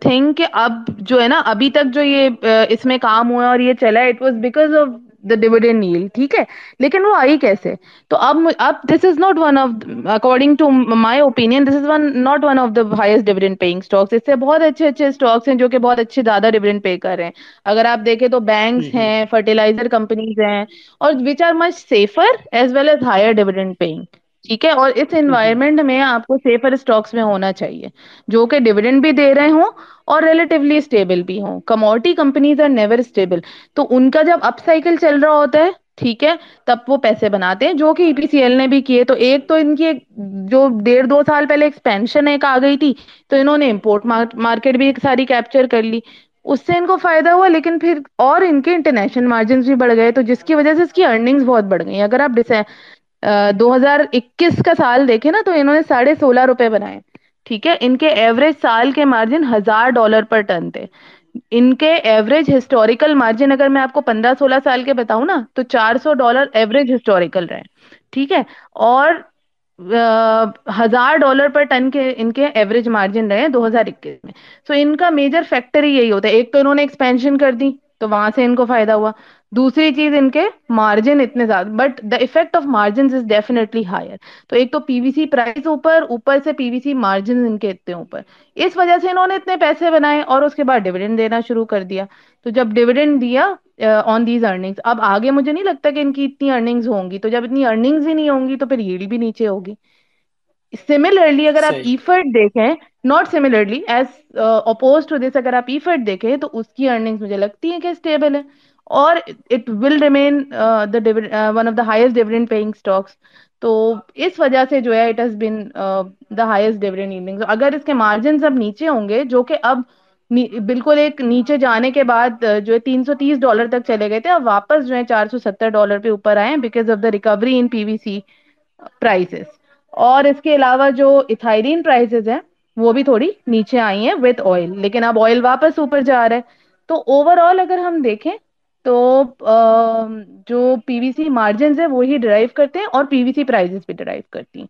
تھنک اب جو ہے نا ابھی تک جو یہ اس میں کام ہوا اور یہ چلا it was because of the dividend nil ٹھیک ہے لیکن وہ آئی کیسے تو اب اب this is not one of according to my opinion this is one not one of the highest dividend paying stocks اس سے بہت اچھے اچھے اسٹاکس ہیں جو کہ بہت اچھے زیادہ ڈویڈنڈ پے کر رہے ہیں اگر آپ دیکھیں تو بینکس ہیں فرٹیلائزر کمپنیز ہیں اور which are much safer as well as higher dividend paying ٹھیک ہے؟ اور اس ہوں ہوں انوائرمنٹ میں آپ کو سیفر اسٹاکس میں ہونا چاہیے جو کہ ڈویڈنڈ بھی دے رہے ہوں اور ریلیٹیولی اسٹیبل بھی ہوں۔ Commodity companies are never stable تو ان کا جب اپ سائیکل چل رہا ہوتا ہے ٹھیک ہے؟ تب وہ پیسے بناتے ہیں جو کہ ای پی سی ایل نے بھی کیے۔ تو ایک تو ان کی جو ڈیڑھ دو سال پہلے ایکسپینشن ایک آ گئی تھی تو انہوں نے امپورٹ مارکیٹ بھی ایک ساری کیپچر کر لی۔ اس سے ان کو فائدہ ہوا لیکن پھر اور ان کے انٹرنیشنل مارجنس بھی بڑھ گئے۔ تو جس کی وجہ سے اس کی ارننگس بہت بڑھ گئی۔ اگر آپ دو ہزار اکیس کا سال دیکھے نا تو انہوں نے ساڑھے سولہ روپے بنائے۔ ٹھیک ہے؟ ان کے ایوریج سال کے مارجن ہزار ڈالر پر ٹن تھے۔ ان کے ایوریج ہسٹوریکل مارجن اگر میں آپ کو پندرہ سولہ سال کے بتاؤں نا تو چار سو ڈالر ایوریج ہسٹوریکل رہے۔ ٹھیک ہے؟ اور ہزار ڈالر پر ٹن کے ان کے ایوریج مارجن رہے دو ہزار اکیس میں۔ سو ان کا میجر فیکٹر ہی یہی ہوتا ہے۔ ایک تو انہوں نے ایکسپینشن کر دی۔ تو وہاں سے ان کو فائدہ ہوا۔ دوسری چیز ان کے مارجن اتنے زیادہ but the effect of margin is definitely higher تو ایک تو پی وی سی پرائز اوپر اوپر سے پی وی سی مارجن ان کے اتنے اوپر۔ اس وجہ سے انہوں نے اتنے پیسے بنائے اور اس کے بعد ڈویڈنڈ دینا شروع کر دیا۔ تو جب ڈویڈنڈ دیا آن دیز ارنگس اب آگے مجھے نہیں لگتا کہ ان کی اتنی ارنگس ہوں گی۔ تو جب اتنی ارنگس ہی نہیں ہوں گی، تو پھر یلڈ بھی نیچے ہوگی۔ سملرلی اگر آپ ایفرٹ دیکھیں not similarly as opposed to this اگر آپ ایفرٹ دیکھیں تو اس کی ارننگس مجھے لگتی ہے کہ اسٹیبل ہے اور it will remain the one of the highest dividend paying stocks تو اس وجہ سے جو ہے it has been the highest dividend اگر اس کے مارجنس اب نیچے ہوں گے جو کہ اب بالکل ایک نیچے جانے کے بعد جو ہے تین سو تیس ڈالر تک چلے گئے تھے اب واپس جو ہے چار سو ستر ڈالر پہ اوپر آئے because of the recovery in P V C prices اور اس کے علاوہ جو اتھائرین پرائسز ہیں، وہ بھی تھوڑی نیچے آئی ہیں وتھ آئل لیکن اب آئل واپس اوپر جا رہا ہے. تو اوور آل اگر ہم دیکھیں تو جو پی وی سی مارجنس ہے وہی ڈرائیو کرتے ہیں اور پی وی سی پرائزز بھی ڈرائیو کرتی ہیں.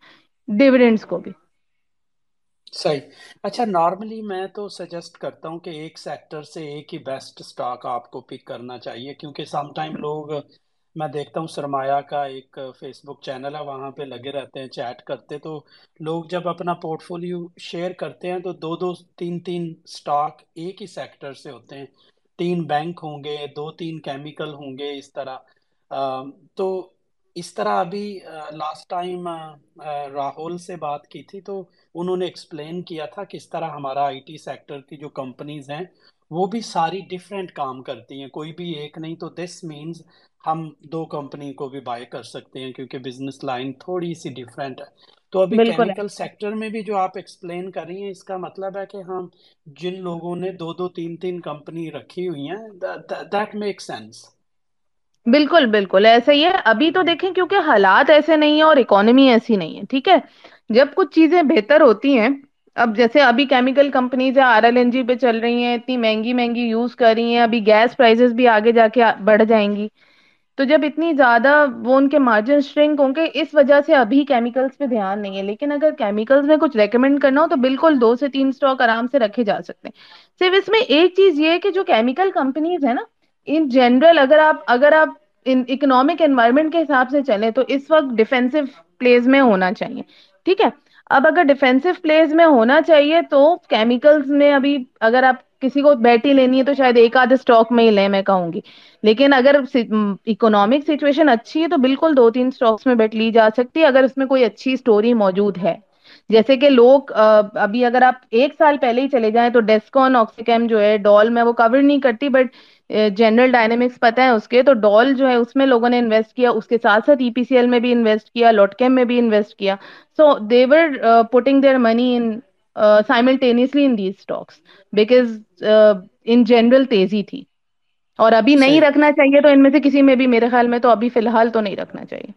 ڈویڈینڈس کو بھی. صحیح. اچھا نارملی میں تو سجیسٹ کرتا ہوں کہ ایک سیکٹر سے ایک ہی بیسٹ سٹاک آپ کو پک کرنا چاہیے کیونکہ سم ٹائم لوگ میں دیکھتا ہوں سرمایہ کا ایک فیس بک چینل ہے، وہاں پہ لگے رہتے ہیں چیٹ کرتے، تو لوگ جب اپنا پورٹ فولیو شیئر کرتے ہیں تو دو دو، تین تین سٹاک ایک ہی سیکٹر سے ہوتے ہیں۔ تین بینک ہوں گے، دو تین کیمیکل ہوں گے، اس طرح۔ تو اس طرح ابھی لاسٹ ٹائم راہل سے بات کی تھی، تو انہوں نے ایکسپلین کیا تھا کس طرح ہمارا آئی ٹی سیکٹر کی جو کمپنیز ہیں، وہ بھی ساری ڈفرینٹ کام کرتی ہیں۔ کوئی بھی ایک نہیں تو دس مینز ہم دو کمپنی کو بھی بائی کر سکتے ہیں کیونکہ بزنس لائن تھوڑی سی ڈفرینٹ ہے۔ تو ابھی کیمیکل سیکٹر میں بھی جو آپ ایکسپلین کر رہی ہیں اس کا مطلب ہے کہ ہم جن لوگوں نے دو دو تین تین کمپنی رکھی ہوئی ہیں دیٹ میک سینس بالکل بالکل ایسا ہی ہے۔ ابھی تو دیکھیں کیونکہ حالات ایسے نہیں ہیں اور اکانمی ایسی نہیں ہے ٹھیک ہے۔ جب کچھ چیزیں بہتر ہوتی ہیں اب جیسے ابھی chemical companies R L N G پہ چل رہی ہیں اتنی مہنگی مہنگی یوز کر رہی ہیں ابھی گیس پرائزز بھی آگے جا کے بڑھ جائیں گی۔ تو جب اتنی زیادہ وہ ان کے مارجن شرنک ہوں گے، اس وجہ سے ابھی کیمیکلس پہ دھیان نہیں ہے۔ لیکن اگر کیمیکلس میں کچھ ریکمنڈ کرنا ہو تو بالکل دو سے تین اسٹاک آرام سے رکھے جا سکتے ہیں۔ صرف اس میں ایک چیز یہ ہے کہ جو کیمیکل کمپنیز ہے نا ان جنرل اگر آپ اگر آپ اکنامک انوائرمنٹ کے حساب سے چلیں تو اس وقت ڈیفینسو پلیز میں ہونا چاہیے۔ ٹھیک ہے؟ اب اگر ڈیفینسو پلیز میں ہونا چاہیے تو کیمیکلس میں ابھی اگر آپ کسی کو بیٹھی لینی ہے تو شاید ایک آدھے اسٹاک میں ہی لیں میں کہوں گی۔ لیکن اگر اکنامک سچویشن اچھی ہے تو بالکل دو تین اسٹاکس میں بیٹ لی جا سکتی ہے اگر اس میں کوئی اچھی اسٹوری موجود ہے۔ جیسے کہ لوگ ابھی اگر آپ ایک سال پہلے ہی چلے جائیں تو ڈیسکون آکسیکم جو ہے ڈال میں وہ کور نہیں کرتی بٹ جنرل ڈائنمکس پتہ ہے اس کے تو ڈال جو ہے اس میں لوگوں نے انویسٹ کیا اس کے ساتھ ساتھ ای پی سی ایل میں بھی انویسٹ کیا لوٹکم میں بھی انویسٹ کیا۔ So they're putting their money in simultaneously in these stocks because in general تیزی تھی۔ اور ابھی نہیں رکھنا چاہیے تو ان میں سے کسی میں بھی میرے خیال میں تو ابھی فی الحال تو نہیں رکھنا چاہیے۔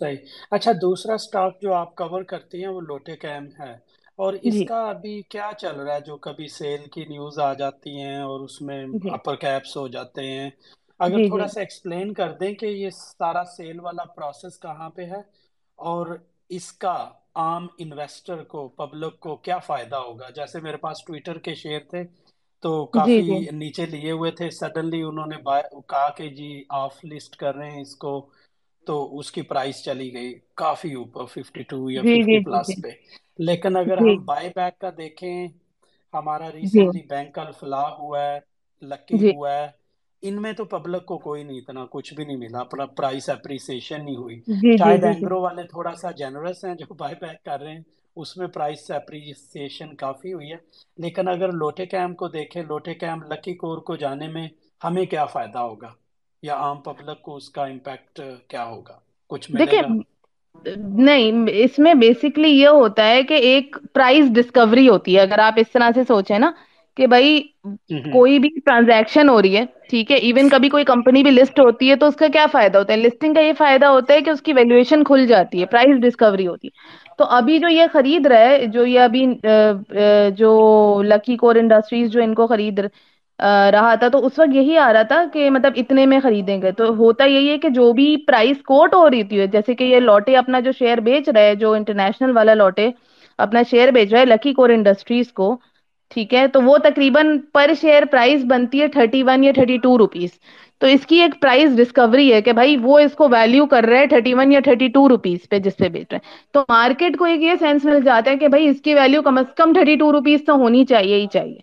صحیح۔ اچھا دوسرا سٹاک جو آپ کور کرتی ہیں وہ لوٹے کیم ہے۔ اور اس جی۔ کا ابھی کیا چل رہا ہے؟ جو کبھی سیل کی نیوز آ جاتی ہیں اور اس میں جی۔ اپر کیپس ہو جاتے ہیں۔ اگر جی جی۔ تھوڑا سا ایکسپلین کر دیں کہ یہ سارا سیل والا پروسیس کہاں پہ ہے اور اس کا عام انویسٹر کو پبلک کو کیا فائدہ ہوگا؟ جیسے میرے پاس ٹویٹر کے شیئر تھے تو جی کافی جی نیچے لیے ہوئے تھے۔ سڈنلی انہوں نے کہا کہ جی آف لسٹ کر رہے ہیں اس کو۔ تو اس کی پرائس چلی گئی کافی اوپر ففٹی ٹو یا جی ففٹی جی جی۔ پلس پہ۔ لیکن اگر جی۔ ہم بائی بیک کا دیکھیں ہمارا جی۔ ریسنٹلی بینک کا فلاح ہوا ہے لکی جی۔ ہوا ہے۔ ان میں تو پبلک کو کوئی نہیں اتنا کچھ بھی نہیں ملا۔ اپنا پرائز اپریسیشن نہیں ہوئی۔ جی جی شاید جی جی۔ اینگرو والے تھوڑا سا جنرس ہیں جو بائی بیک کر رہے ہیں اس میں پرائز اپریسیشن کافی ہوئی ہے۔ لیکن اگر لوٹے کیمپ کو دیکھیں لوٹے کیمپ لکی کور کو جانے میں ہمیں کیا فائدہ ہوگا؟ یا عام پبلک کو اس کا امپیکٹ کیا ہوگا؟ کچھ دیکھیے نہیں اس میں بیسکلی یہ ہوتا ہے کہ ایک پرائز ڈسکوری ہوتی ہے۔ اگر آپ اس طرح سے سوچیں نا کہ بھائی کوئی بھی ٹرانزیکشن ہو رہی ہے ٹھیک ہے ایون کبھی کوئی کمپنی بھی لسٹ ہوتی ہے تو اس کا کیا فائدہ ہوتا ہے؟ لسٹنگ کا یہ فائدہ ہوتا ہے کہ اس کی ویلویشن کھل جاتی ہے پرائز ڈسکوری ہوتی ہے۔ تو ابھی جو یہ خرید رہا ہے جو یہ ابھی جو لکی کور انڈسٹریز جو ان کو خرید رہا تھا تو اس وقت یہی آ رہا تھا کہ مطلب اتنے میں خریدیں گے۔ تو ہوتا یہی ہے کہ جو بھی پرائز کوٹ ہو رہی تھی، جیسے کہ یہ لوٹے اپنا جو شیئر بیچ رہے جو انٹرنیشنل والا لوٹے اپنا شیئر بھیج رہا ہے لکی کور انڈسٹریز کو، ٹھیک ہے؟ تو وہ تقریباً پر شیئر پرائز بنتی ہے تھرٹی ون یا تھرٹی ٹو روپیز تو اس کی ایک پرائز ڈسکوری ہے کہ بھائی وہ اس کو ویلو کر رہے ہیں تھرٹی ون یا تھرٹی ٹو روپیز پہ جس پہ بیچ رہے ہیں۔ تو مارکیٹ کو ایک یہ سینس مل جاتا ہے کہ بھائی اس کی ویلو کم از کم تھرٹی ٹو روپیز تو ہونی چاہیے ہی چاہیے۔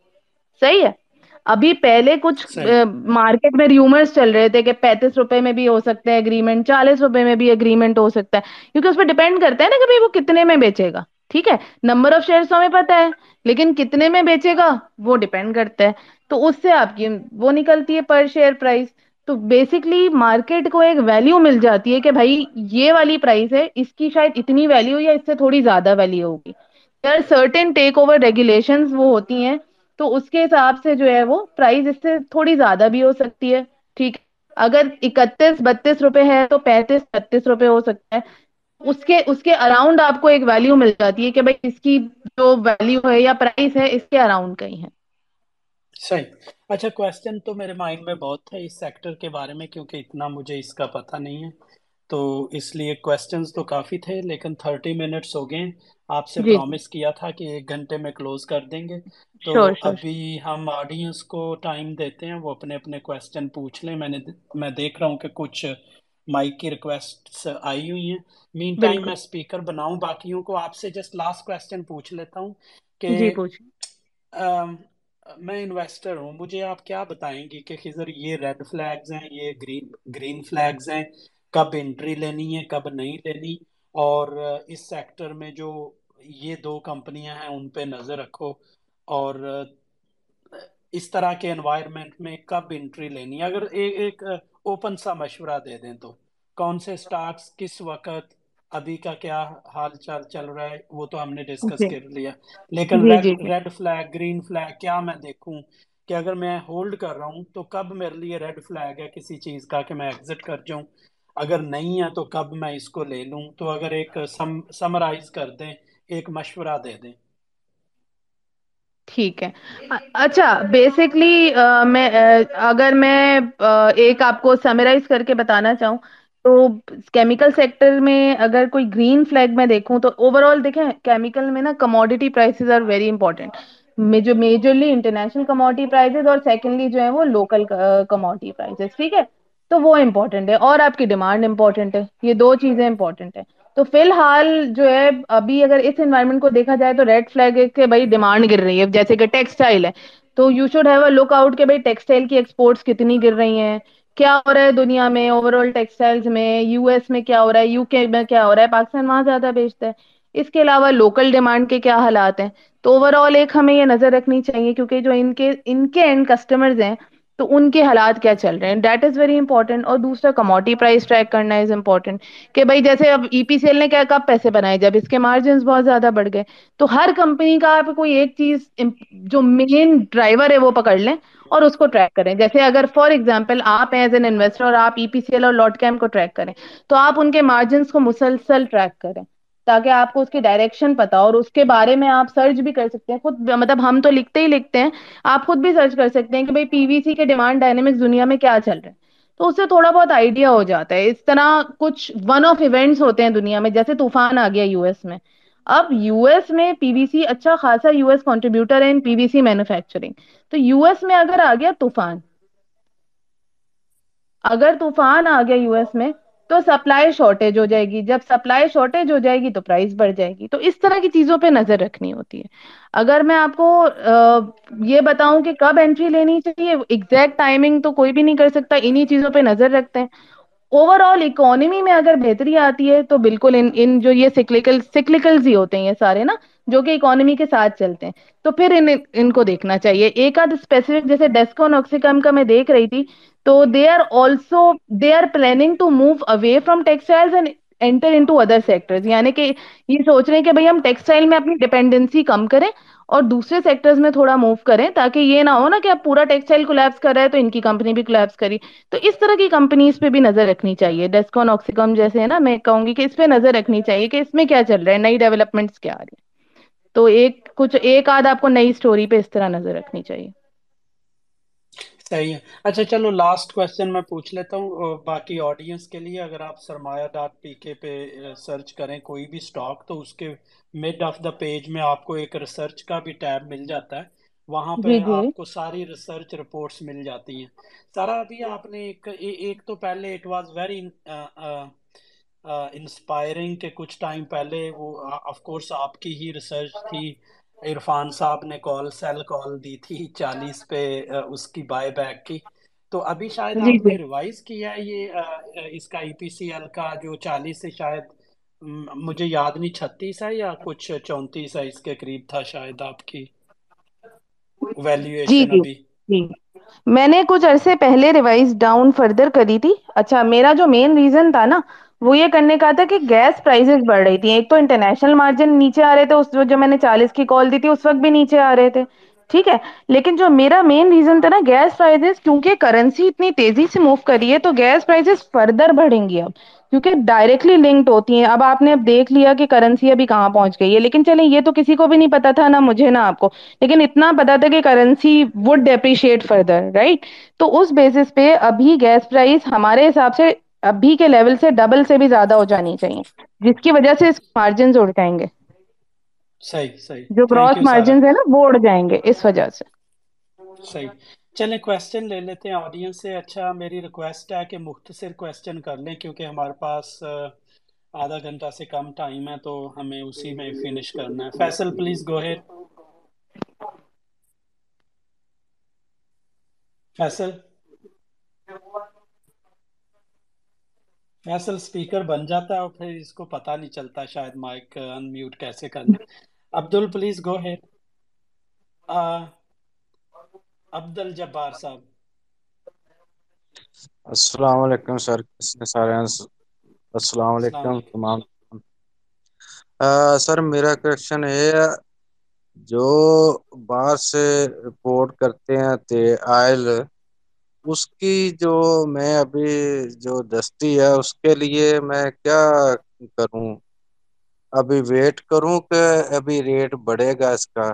صحیح ہے؟ ابھی پہلے کچھ مارکیٹ میں ریومرس چل رہے تھے کہ پینتیس روپے میں بھی ہو سکتے ہیں اگریمنٹ چالیس روپے میں بھی اگریمنٹ ہو سکتا ہے۔ کیونکہ اس پہ ڈیپینڈ کرتا ہے نا کہ وہ کتنے میں بیچے گا۔ ٹھیک ہے نمبر آف شیئرس تو ہمیں پتا ہے لیکن کتنے میں بیچے گا وہ ڈیپینڈ کرتا ہے۔ تو اس سے آپ کی وہ نکلتی ہے پر شیئر پرائز تو بیسکلی مارکیٹ کو ایک ویلیو مل جاتی ہے کہ بھائی یہ والی پرائس ہے اس کی شاید اتنی ویلیو یا اس سے تھوڑی زیادہ ویلیو ہوگی۔ سرٹن ٹیک اوور ریگولیشن وہ ہوتی ہیں تو اس کے حساب سے جو ہے وہ پرائز اس سے تھوڑی زیادہ بھی ہو سکتی ہے، ٹھیک اگر اکتیس، بتیس روپے ہے تو پینتیس چھتیس روپے ہو سکتا ہے اس کے اس کے اراؤنڈ آپ کو ایک ویلو مل جاتی ہے کہ بھائی اس کی جو ویلو ہے یا پرائز ہے اس کے اراؤنڈ کہیں ہے۔ صحیح۔ اچھا کوشچن تو میرے مائنڈ میں بہت تھا اس سیکٹر کے بارے میں کیونکہ اتنا مجھے اس کا پتہ نہیں ہے۔ تو اس لیے کوشچنز تو کافی تھے لیکن تھرٹی منٹس ہو گئے۔ آپ سے جی۔ جی پرومس کیا تھا کہ ایک گھنٹے میں کلوز کر دیں گے۔ تو ابھی ہم آڈینس کو ٹائم دیتے ہیں وہ اپنے اپنے کوشچن پوچھ لیں۔ میں نے میں دیکھ رہا ہوں کہ کچھ مائک کی ریکویسٹ آئی ہوئی ہیں۔ مین ٹائم میں اسپیکر بناؤں باقیوں کو آپ سے جسٹ لاسٹ کوشچن پوچھ لیتا ہوں کہ جی میں انویسٹر ہوں۔ مجھے آپ کیا بتائیں گی کہ خضر یہ ریڈ فلیگز ہیں یہ گرین گرین فلیگز ہیں۔ کب انٹری لینی ہے کب نہیں لینی اور اس سیکٹر میں جو یہ دو کمپنیاں ہیں ان پہ نظر رکھو اور اس طرح کے انوائرمنٹ میں کب انٹری لینی اگر ایک اوپن سا مشورہ دے دیں تو کون سے سٹاکس کس وقت ابھی کا کیا حال چال چل رہا ہے وہ تو ہم نے ڈسکس جی۔ کر لیا۔ لیکن red red flag green flag کیا میں دیکھوں کہ اگر میں ہولڈ کر رہا ہوں تو کب میرے لیے ریڈ فلیگ ہے کسی چیز کا کہ میں ایگزٹ کر جاؤں۔ اگر نہیں ہے تو کب میں اس کو لے لوں؟ تو اگر ایک سمرائز کر دیں، ایک مشورہ دے دیں۔ ٹھیک ہے۔ اچھا بیسکلی میں اگر میں ایک آپ کو سمرائز کر کے بتانا چاہوں، تو کیمیکل سیکٹر میں اگر کوئی گرین فلیگ میں دیکھوں، تو اوور آل دیکھیں کیمیکل میں نا commodity prices are very important جو میجرلی انٹرنیشنل کموڈٹی پرائزز اور سیکنڈلی جو ہے وہ لوکل کموڈٹی پرائزز ٹھیک ہے؟ تو وہ امپورٹنٹ ہے اور آپ کی ڈیمانڈ امپورٹنٹ ہے، یہ دو چیزیں امپورٹنٹ ہے تو فی الحال جو ہے، ابھی اگر اس انوائرمنٹ کو دیکھا جائے تو ریڈ فلگ کے بھائی ڈیمانڈ گر رہی ہے۔ جیسے کہ ٹیکسٹائل ہے، تو you should have a look out کہ بھائی ٹیکسٹائل کی ایکسپورٹس کتنی گر رہی ہیں۔ کیا ہو رہا ہے دنیا میں؟ اوور آل ٹیکسٹائلس میں یو ایس میں کیا ہو رہا ہے؟ یو کے میں کیا ہو رہا ہے؟ پاکستان وہاں زیادہ بیچتا ہے۔ اس کے علاوہ لوکل ڈیمانڈ کے کیا حالات ہیں؟ تو اوور آل ایک ہمیں یہ نظر رکھنی چاہیے کیونکہ جو ان کے ان کے اینڈ کسٹمرز ہیں تو ان کے حالات کیا چل رہے ہیں؟ دیٹ از ویری امپورٹنٹ اور دوسرا کموڈٹی پرائز ٹریک کرنا از امپورٹنٹ کہ بھائی جیسے اب ای پی سی ایل نے کیا، کب پیسے بنائے؟ جب اس کے مارجنس بہت زیادہ بڑھ گئے. تو ہر کمپنی کا آپ کوئی ایک چیز جو مین ڈرائیور ہے وہ پکڑ لیں اور اس کو ٹریک کریں. جیسے اگر فار ایگزامپل آپ ایز این انویسٹر اور آپ ای پی سی ایل اور لاٹ کیم کو ٹریک کریں، تو آپ ان کے مارجنس کو مسلسل ٹریک کریں. تاکہ آپ کو اس کی ڈائریکشن پتا اور اس کے بارے میں آپ سرچ بھی کر سکتے ہیں۔ خود مطلب ہم تو لکھتے ہی لکھتے ہیں۔ آپ خود بھی سرچ کر سکتے ہیں کہ بھائی پی وی سی کے ڈیمانڈ ڈائنمکس دنیا میں کیا چل رہے ہیں۔ تو اس سے تھوڑا بہت آئیڈیا ہو جاتا ہے۔ اس طرح کچھ ون آف ایونٹس ہوتے ہیں دنیا میں، جیسے طوفان آ گیا یو ایس میں۔ اب یو ایس میں پی وی سی اچھا خاصا یو ایس کنٹریبیوٹر ہے in P V C manufacturing تو یو ایس میں اگر آ گیا طوفان۔ اگر طوفان آ گیا یو ایس میں تو سپلائی شارٹیج ہو جائے گی۔ جب سپلائی شارٹیج ہو جائے گی تو پرائز بڑھ جائے گی۔ تو اس طرح کی چیزوں پہ نظر رکھنی ہوتی ہے۔ اگر میں آپ کو یہ بتاؤں کہ کب انٹری لینی چاہیے ایگزیکٹ ٹائمنگ تو کوئی بھی نہیں کر سکتا انہیں چیزوں پہ نظر رکھتے ہیں۔ اوور آل اکانمی میں اگر بہتری آتی ہے تو بالکل ان جو یہ سکلیکل سکلیکلز ہی ہوتے ہیں یہ سارے نا، جو کہ اکانمی کے ساتھ چلتے ہیں۔ تو پھر ان ان کو دیکھنا چاہیے۔ ایک آدھ اسپیسیفک جیسے ڈیسکو نوکسیکم کا میں دیکھ رہی تھی تو they are also they are planning to move away from textile and enter into other sector یعنی کہ یہ سوچ رہے ہیں کہ بھائی ہم ٹیکسٹائل میں اپنی ڈیپینڈنسی کم کریں اور دوسرے سیکٹرز میں تھوڑا موو کریں تاکہ یہ نہ ہو نا کہ اب پورا ٹیکسٹائل کولیپس کر رہا ہے تو ان کی کمپنی بھی کولیپس کری۔ تو اس طرح کی کمپنیز پہ بھی نظر رکھنی چاہیے۔ ڈیسکون آکسیکم جیسے ہے نا، میں کہوں گی کہ اس پہ نظر رکھنی چاہیے کہ اس میں کیا چل رہا ہے، نئی ڈیولپمنٹس کیا آ رہی ہے تو ایک، کچھ ایک آدھ آپ کو نئی اسٹوری پہ اس طرح نظر رکھنی چاہیے۔ صحیح ہے۔ اچھا چلو لاسٹ کوشچن میں پوچھ لیتا ہوں۔ باقی آڈینس کے لیے اگر آپ سرمایہ ڈاٹ پی کے پہ سرچ کریں کوئی بھی سٹاک تو اس کے مڈ آف دا پیج میں آپ کو ایک ریسرچ کا بھی ٹیب مل جاتا ہے۔ وہاں پہ جی جی۔ آپ کو ساری ریسرچ رپورٹس مل جاتی ہیں۔ سارا ابھی آپ نے ایک ایک تو پہلے اٹ واز ویری انسپائرنگ کہ کچھ ٹائم پہلے وہ آف کورس آپ کی ہی ریسرچ تھی۔ عرفان صاحب نے کال سیل کال دی تھی چالیس پہ اس کی بائی بیک کی۔ تو ابھی شاید جی آپ جی۔ نے ریوائز کیا ہے یہ اس کا ای پی سی ایل کا جو چالیس سے شاید مجھے یاد نہیں چھتیس ہے یا کچھ چونتیس ہے؟ اس کے قریب تھا شاید آپ کی جی ویلیویشن جی۔ ابھی۔ جی۔ میں نے کچھ عرصے پہلے ریوائز ڈاؤن فردر کری تھی۔ اچھا میرا جو مین ریزن تھا نا وہ یہ کرنے کا تھا کہ گیس پرائزز بڑھ رہی تھی۔ ایک تو انٹرنیشنل مارجن نیچے آ رہے تھے، اس جو میں نے چالیس کی کال دی تھی، اس وقت بھی نیچے آ رہے تھے۔ ٹھیک ہے؟ لیکن جو میرا مین ریزن تھا نا گیس پرائزز کیونکہ کرنسی اتنی تیزی سے موو کری ہے، تو گیس پرائزز فردر بڑھیں گی اب۔ کیونکہ ڈائریکٹلی لنکڈ ہوتی ہیں۔ اب آپ نے اب دیکھ لیا کہ کرنسی ابھی کہاں پہنچ گئی ہے۔ لیکن چلیں، یہ تو کسی کو بھی نہیں پتا تھا، نہ مجھے، نہ آپ کو۔ لیکن اتنا پتا تھا کہ currency would depreciate further right تو اس بیسس پہ ابھی گیس پرائز ہمارے حساب سے ابھی کے لیول سے ڈبل سے بھی زیادہ ہو جانی چاہیے جس کی وجہ سے اس مارجنز اڑ جائیں گے۔ صحیح صحیح۔ جو گراس مارجنز ہے نا وہ اڑ جائیں گے اس وجہ سے۔ صحیح۔ چلیں کویسچن لے لیتے ہیں آڈینس سے۔ اچھا میری ریکویسٹ ہے کہ مختصر کویسچن کر لیں کیونکہ ہمارے پاس آدھا گھنٹہ سے کم ٹائم ہے تو ہمیں اسی میں فنش کرنا ہے۔ Faisal please go ahead Faisal? Faisal speaker بن جاتا ہے اور پھر اس کو پتہ نہیں چلتا شاید مائک ان میوٹ کیسے کرنا عبدل پلیز گو ہیڈ عبد الجبار صاحب۔ السلام علیکم سر سارے؟ السلام علیکم تمام۔ سر میرا کوشچن یہ ہے جو باہر سے رپورٹ کرتے ہیں تھے آئل اس کی جو میں ابھی جو دستی ہے اس کے لیے میں کیا کروں؟ ابھی ویٹ کروں کہ ابھی ریٹ بڑھے گا اس کا؟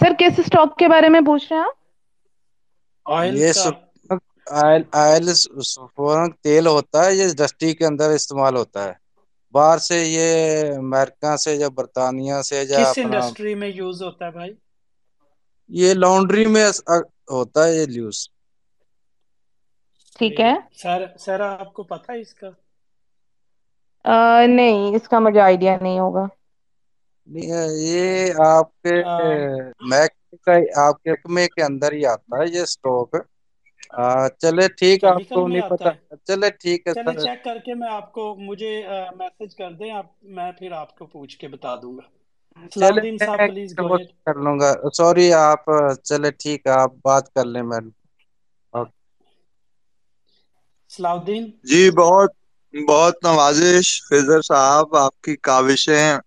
سر کس اسٹاک کے بارے میں پوچھ رہے ہیں آپ؟ آئل یہ آئل آئل تیل ہوتا ہے یہ ڈسٹی کے اندر استعمال ہوتا ہے؟ باہر سے یہ امیرکا سے یا برطانیہ سے یا کس انڈسٹری میں یوز ہوتا ہے بھائی؟ یہ لانڈری میں ہوتا ہے یہ لیوز ٹھیک ہے؟ سر سر آپ کو پتا ہے اس کا؟ نہیں اس کا مجھے آئیڈیا نہیں ہوگا۔ یہ آپ کے کا آپ کےمے کے اندر ہی آتا ہے یہ اسٹوک چلے ٹھیک ہے آپ کو میں نہیں پتا چلے ٹھیک ہے سر۔ چیک کر کے میں آپ کو مجھے میسج کر دیں میں پھر آپ کو پوچھ کے بتا دوں گا۔ چلے میں کر لوں گا۔ سوری آپ چلے ٹھیک ہے آپ بات کر لیں میں صلاح الدین؟ جی بہت بہت نوازش فضر صاحب آپ کی کاوشیں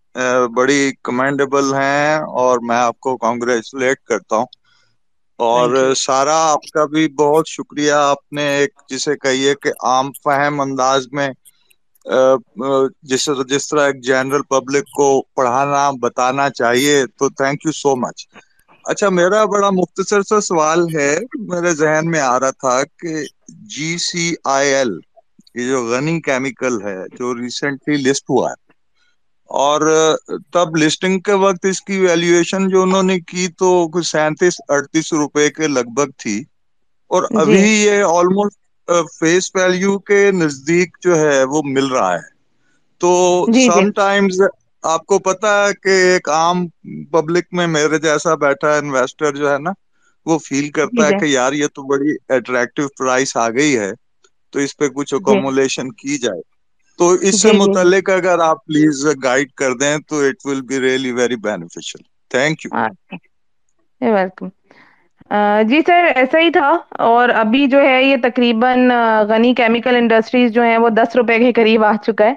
بڑی کمینڈیبل ہیں اور میں آپ کو کانگریچولیٹ کرتا ہوں۔ اور سارا آپ کا بھی بہت شکریہ۔ آپ نے ایک جسے کہیے کہ عام فہم انداز میں جس جس طرح ایک جنرل پبلک کو پڑھانا بتانا چاہیے تو تھینک یو سو مچ اچھا میرا بڑا مختصر سا سوال ہے میرے ذہن میں آ رہا تھا کہ جی سی آئی ایل یہ جو غنی کیمیکل ہے جو ریسنٹلی لسٹ ہوا ہے اور تب لسٹنگ کے وقت اس کی ویلیویشن جو انہوں نے کی تو کچھ سینتیس اڑتیس روپے کے لگ بھگ تھی۔ اور جی۔ ابھی یہ آلموسٹ فیس ویلیو کے نزدیک جو ہے وہ مل رہا ہے۔ تو جی جی۔ سم ٹائمز آپ کو پتا ہے کہ ایک عام پبلک میں میرے جیسا بیٹھا انویسٹر جو ہے نا وہ فیل جی کرتا ہے جی کہ یار یہ تو بڑی اٹریکٹیو پرائس آ گئی ہے تو اس پہ کچھ جی۔ اکومولیشن کی جائے۔ تو اس سے جی جی۔ متعلق اگر آپ پلیز گائڈ کر دیں تو it will be really very beneficial thank you welcome G sir ایسا ہی تھا۔ اور ابھی جو ہے یہ تقریباً غنی کیمیکل انڈسٹریز جو ہیں وہ دس روپے کے قریب آ چکا ہے۔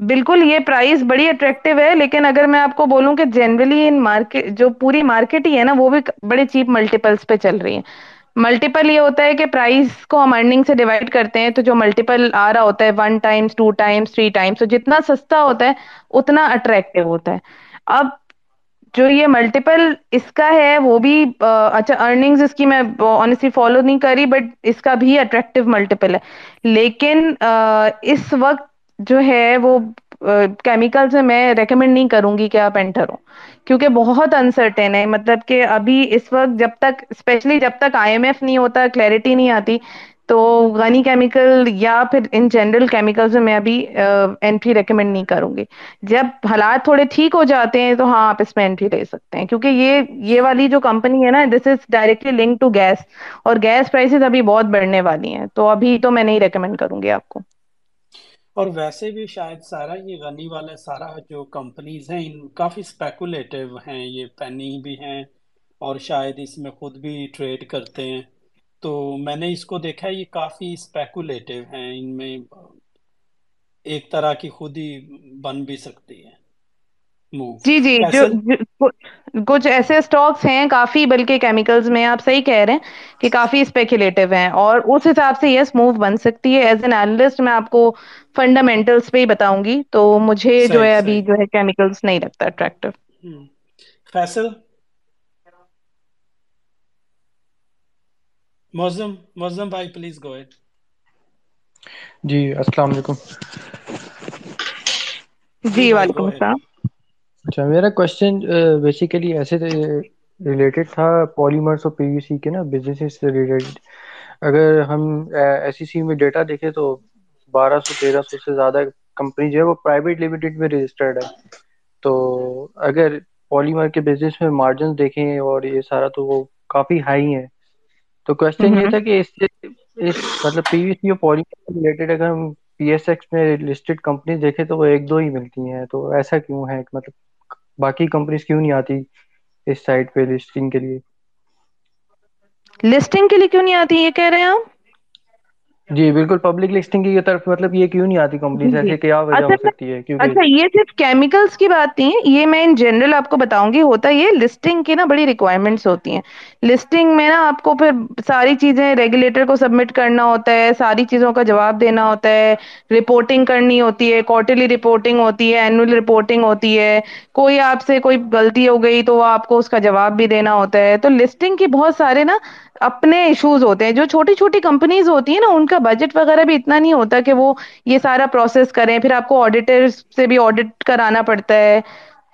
بالکل، یہ پرائز بڑی اٹریکٹیو ہے، لیکن اگر میں آپ کو بولوں کہ جنرلی ان مارکیٹ جو پوری مارکیٹ ہی ہے نا، وہ بھی بڑے چیپ ملٹیپلس پہ چل رہی ہے ملٹیپل یہ ہوتا ہے کہ پرائز کو ہم ارننگ سے ڈیوائڈ کرتے ہیں، تو جو ملٹیپل آ رہا ہوتا ہے one times two times three times جتنا سستا ہوتا ہے، اتنا اٹریکٹیو ہوتا ہے۔ اب جو یہ ملٹیپل اس کا ہے، وہ بھی اچھا ارننگز اس کی میں انیسٹلی فالو نہیں کری بٹ اس کا بھی اٹریکٹیو ملٹیپل ہے۔ لیکن اس وقت جو ہے وہ کیمیکل سے میں ریکمینڈ نہیں کروں گی کہ آپ انٹر ہ کیونکہ بہت انسرٹین ہے۔ مطلب کہ ابھی اس وقت جب تک اسپیشلی جب تک آئی ایم ایف نہیں ہوتا کلیرٹی نہیں آتی، تو غنی کیمیکل یا پھر ان جنرل کیمیکل سے میں ابھی اینٹری ریکمینڈ نہیں کروں گی۔ جب حالات تھوڑے ٹھیک ہو جاتے ہیں، تو ہاں آپ اس میں انٹری لے سکتے ہیں۔ کیونکہ یہ یہ والی جو کمپنی ہے نا this is directly link to gas اور گیس پرائسیز ابھی بہت بڑھنے والی ہیں۔ تو ابھی تو میں نہیں ریکمینڈ کروں گی آپ کو۔ اور ویسے بھی شاید سارا یہ غنی والے سارا جو کمپنیز ہیں، ان کافی اسپیکولیٹو ہیں، یہ پینی بھی ہیں اور شاید اس میں خود بھی ٹریڈ کرتے ہیں۔ تو میں نے اس کو دیکھا ہے یہ کافی اسپیکولیٹو ہیں، ان میں ایک طرح کی خود ہی بن بھی سکتی ہے۔ جی جی جو کچھ ایسے اسٹاکس ہیں کافی بلکہ کیمیکلز میں آپ صحیح کہہ رہے ہیں کہ کافی اسپیکولیٹو ہیں اور اس حساب سے یس موو بن سکتی ہے. ایز این اینالسٹ میں آپ کو فنڈامنٹلس پہ ہی بتاؤں گی تو مجھے جو ہے ابھی جو ہے کیمیکلز نہیں لگتا اٹریکٹو۔ فیصل؟ موزم موزم بھائی پلیز گو اٹ جی السلام علیکم۔ جی وعلیکم السلام۔ اچھا میرا کوشچن بیسیکلی ایسے ریلیٹڈ تھا پالیمرس اور پی وی سی کے نا بزنس سے ریلیٹڈ اگر ہم ایس سی سی میں ڈیٹا دیکھیں تو بارہ سو تیرہ سو سے زیادہ کمپنی جو ہے وہ پرائیویٹ لمیٹڈ میں رجسٹرڈ ہے۔ تو اگر پالیمر کے بزنس میں مارجن دیکھیں اور یہ سارا تو وہ کافی ہائی ہے تو کوشچن یہ تھا کہ اس سے اس مطلب پی وی سی اور پالیمر سے ریلیٹڈ اگر ہم پی ایس ایکس میں لسٹڈ کمپنی دیکھیں تو وہ ایک دو ہی ملتی ہیں۔ تو ایسا کیوں ہے؟ مطلب باقی کمپنیز کیوں نہیں آتی اس سائٹ پہ لسٹنگ کے لیے؟ لسٹنگ کے لیے کیوں نہیں آتی؟ یہ کہہ رہے ہیں آپ؟ جی بالکل پبلک لسٹنگ کی طرف مطلب یہ کیوں نہیں آتی کمپنیز جی۔ ایسے کیا وجہ ہو میں سکتی ہے کیونکہ اچھا یہ صرف کیمیکلز کی بات نہیں ہے یہ میں ان جنرل آپ کو بتاؤں گی ہوتا یہ لسٹنگ کی نا بڑی ریکوائرمنٹس ہوتی ہیں۔ لسٹنگ میں نا آپ کو پھر ساری چیزیں ریگولیٹر کو سبمٹ کرنا ہوتا ہے ساری چیزوں کا جواب دینا ہوتا ہے۔ رپورٹنگ کرنی ہوتی ہے کوارٹرلی رپورٹنگ ہوتی ہے اینوئل رپورٹنگ ہوتی ہے۔ کوئی آپ سے کوئی غلطی ہو گئی تو آپ کو اس کا جواب بھی دینا ہوتا ہے۔ تو لسٹنگ کے بہت سارے نا اپنے ایشوز ہوتے ہیں، جو چھوٹی چھوٹی کمپنیز ہوتی ہیں نا، ان کا بجٹ وغیرہ بھی اتنا نہیں ہوتا کہ وہ یہ سارا پروسیس کریں، پھر آپ کو آڈیٹر سے بھی آڈٹ کرانا پڑتا ہے۔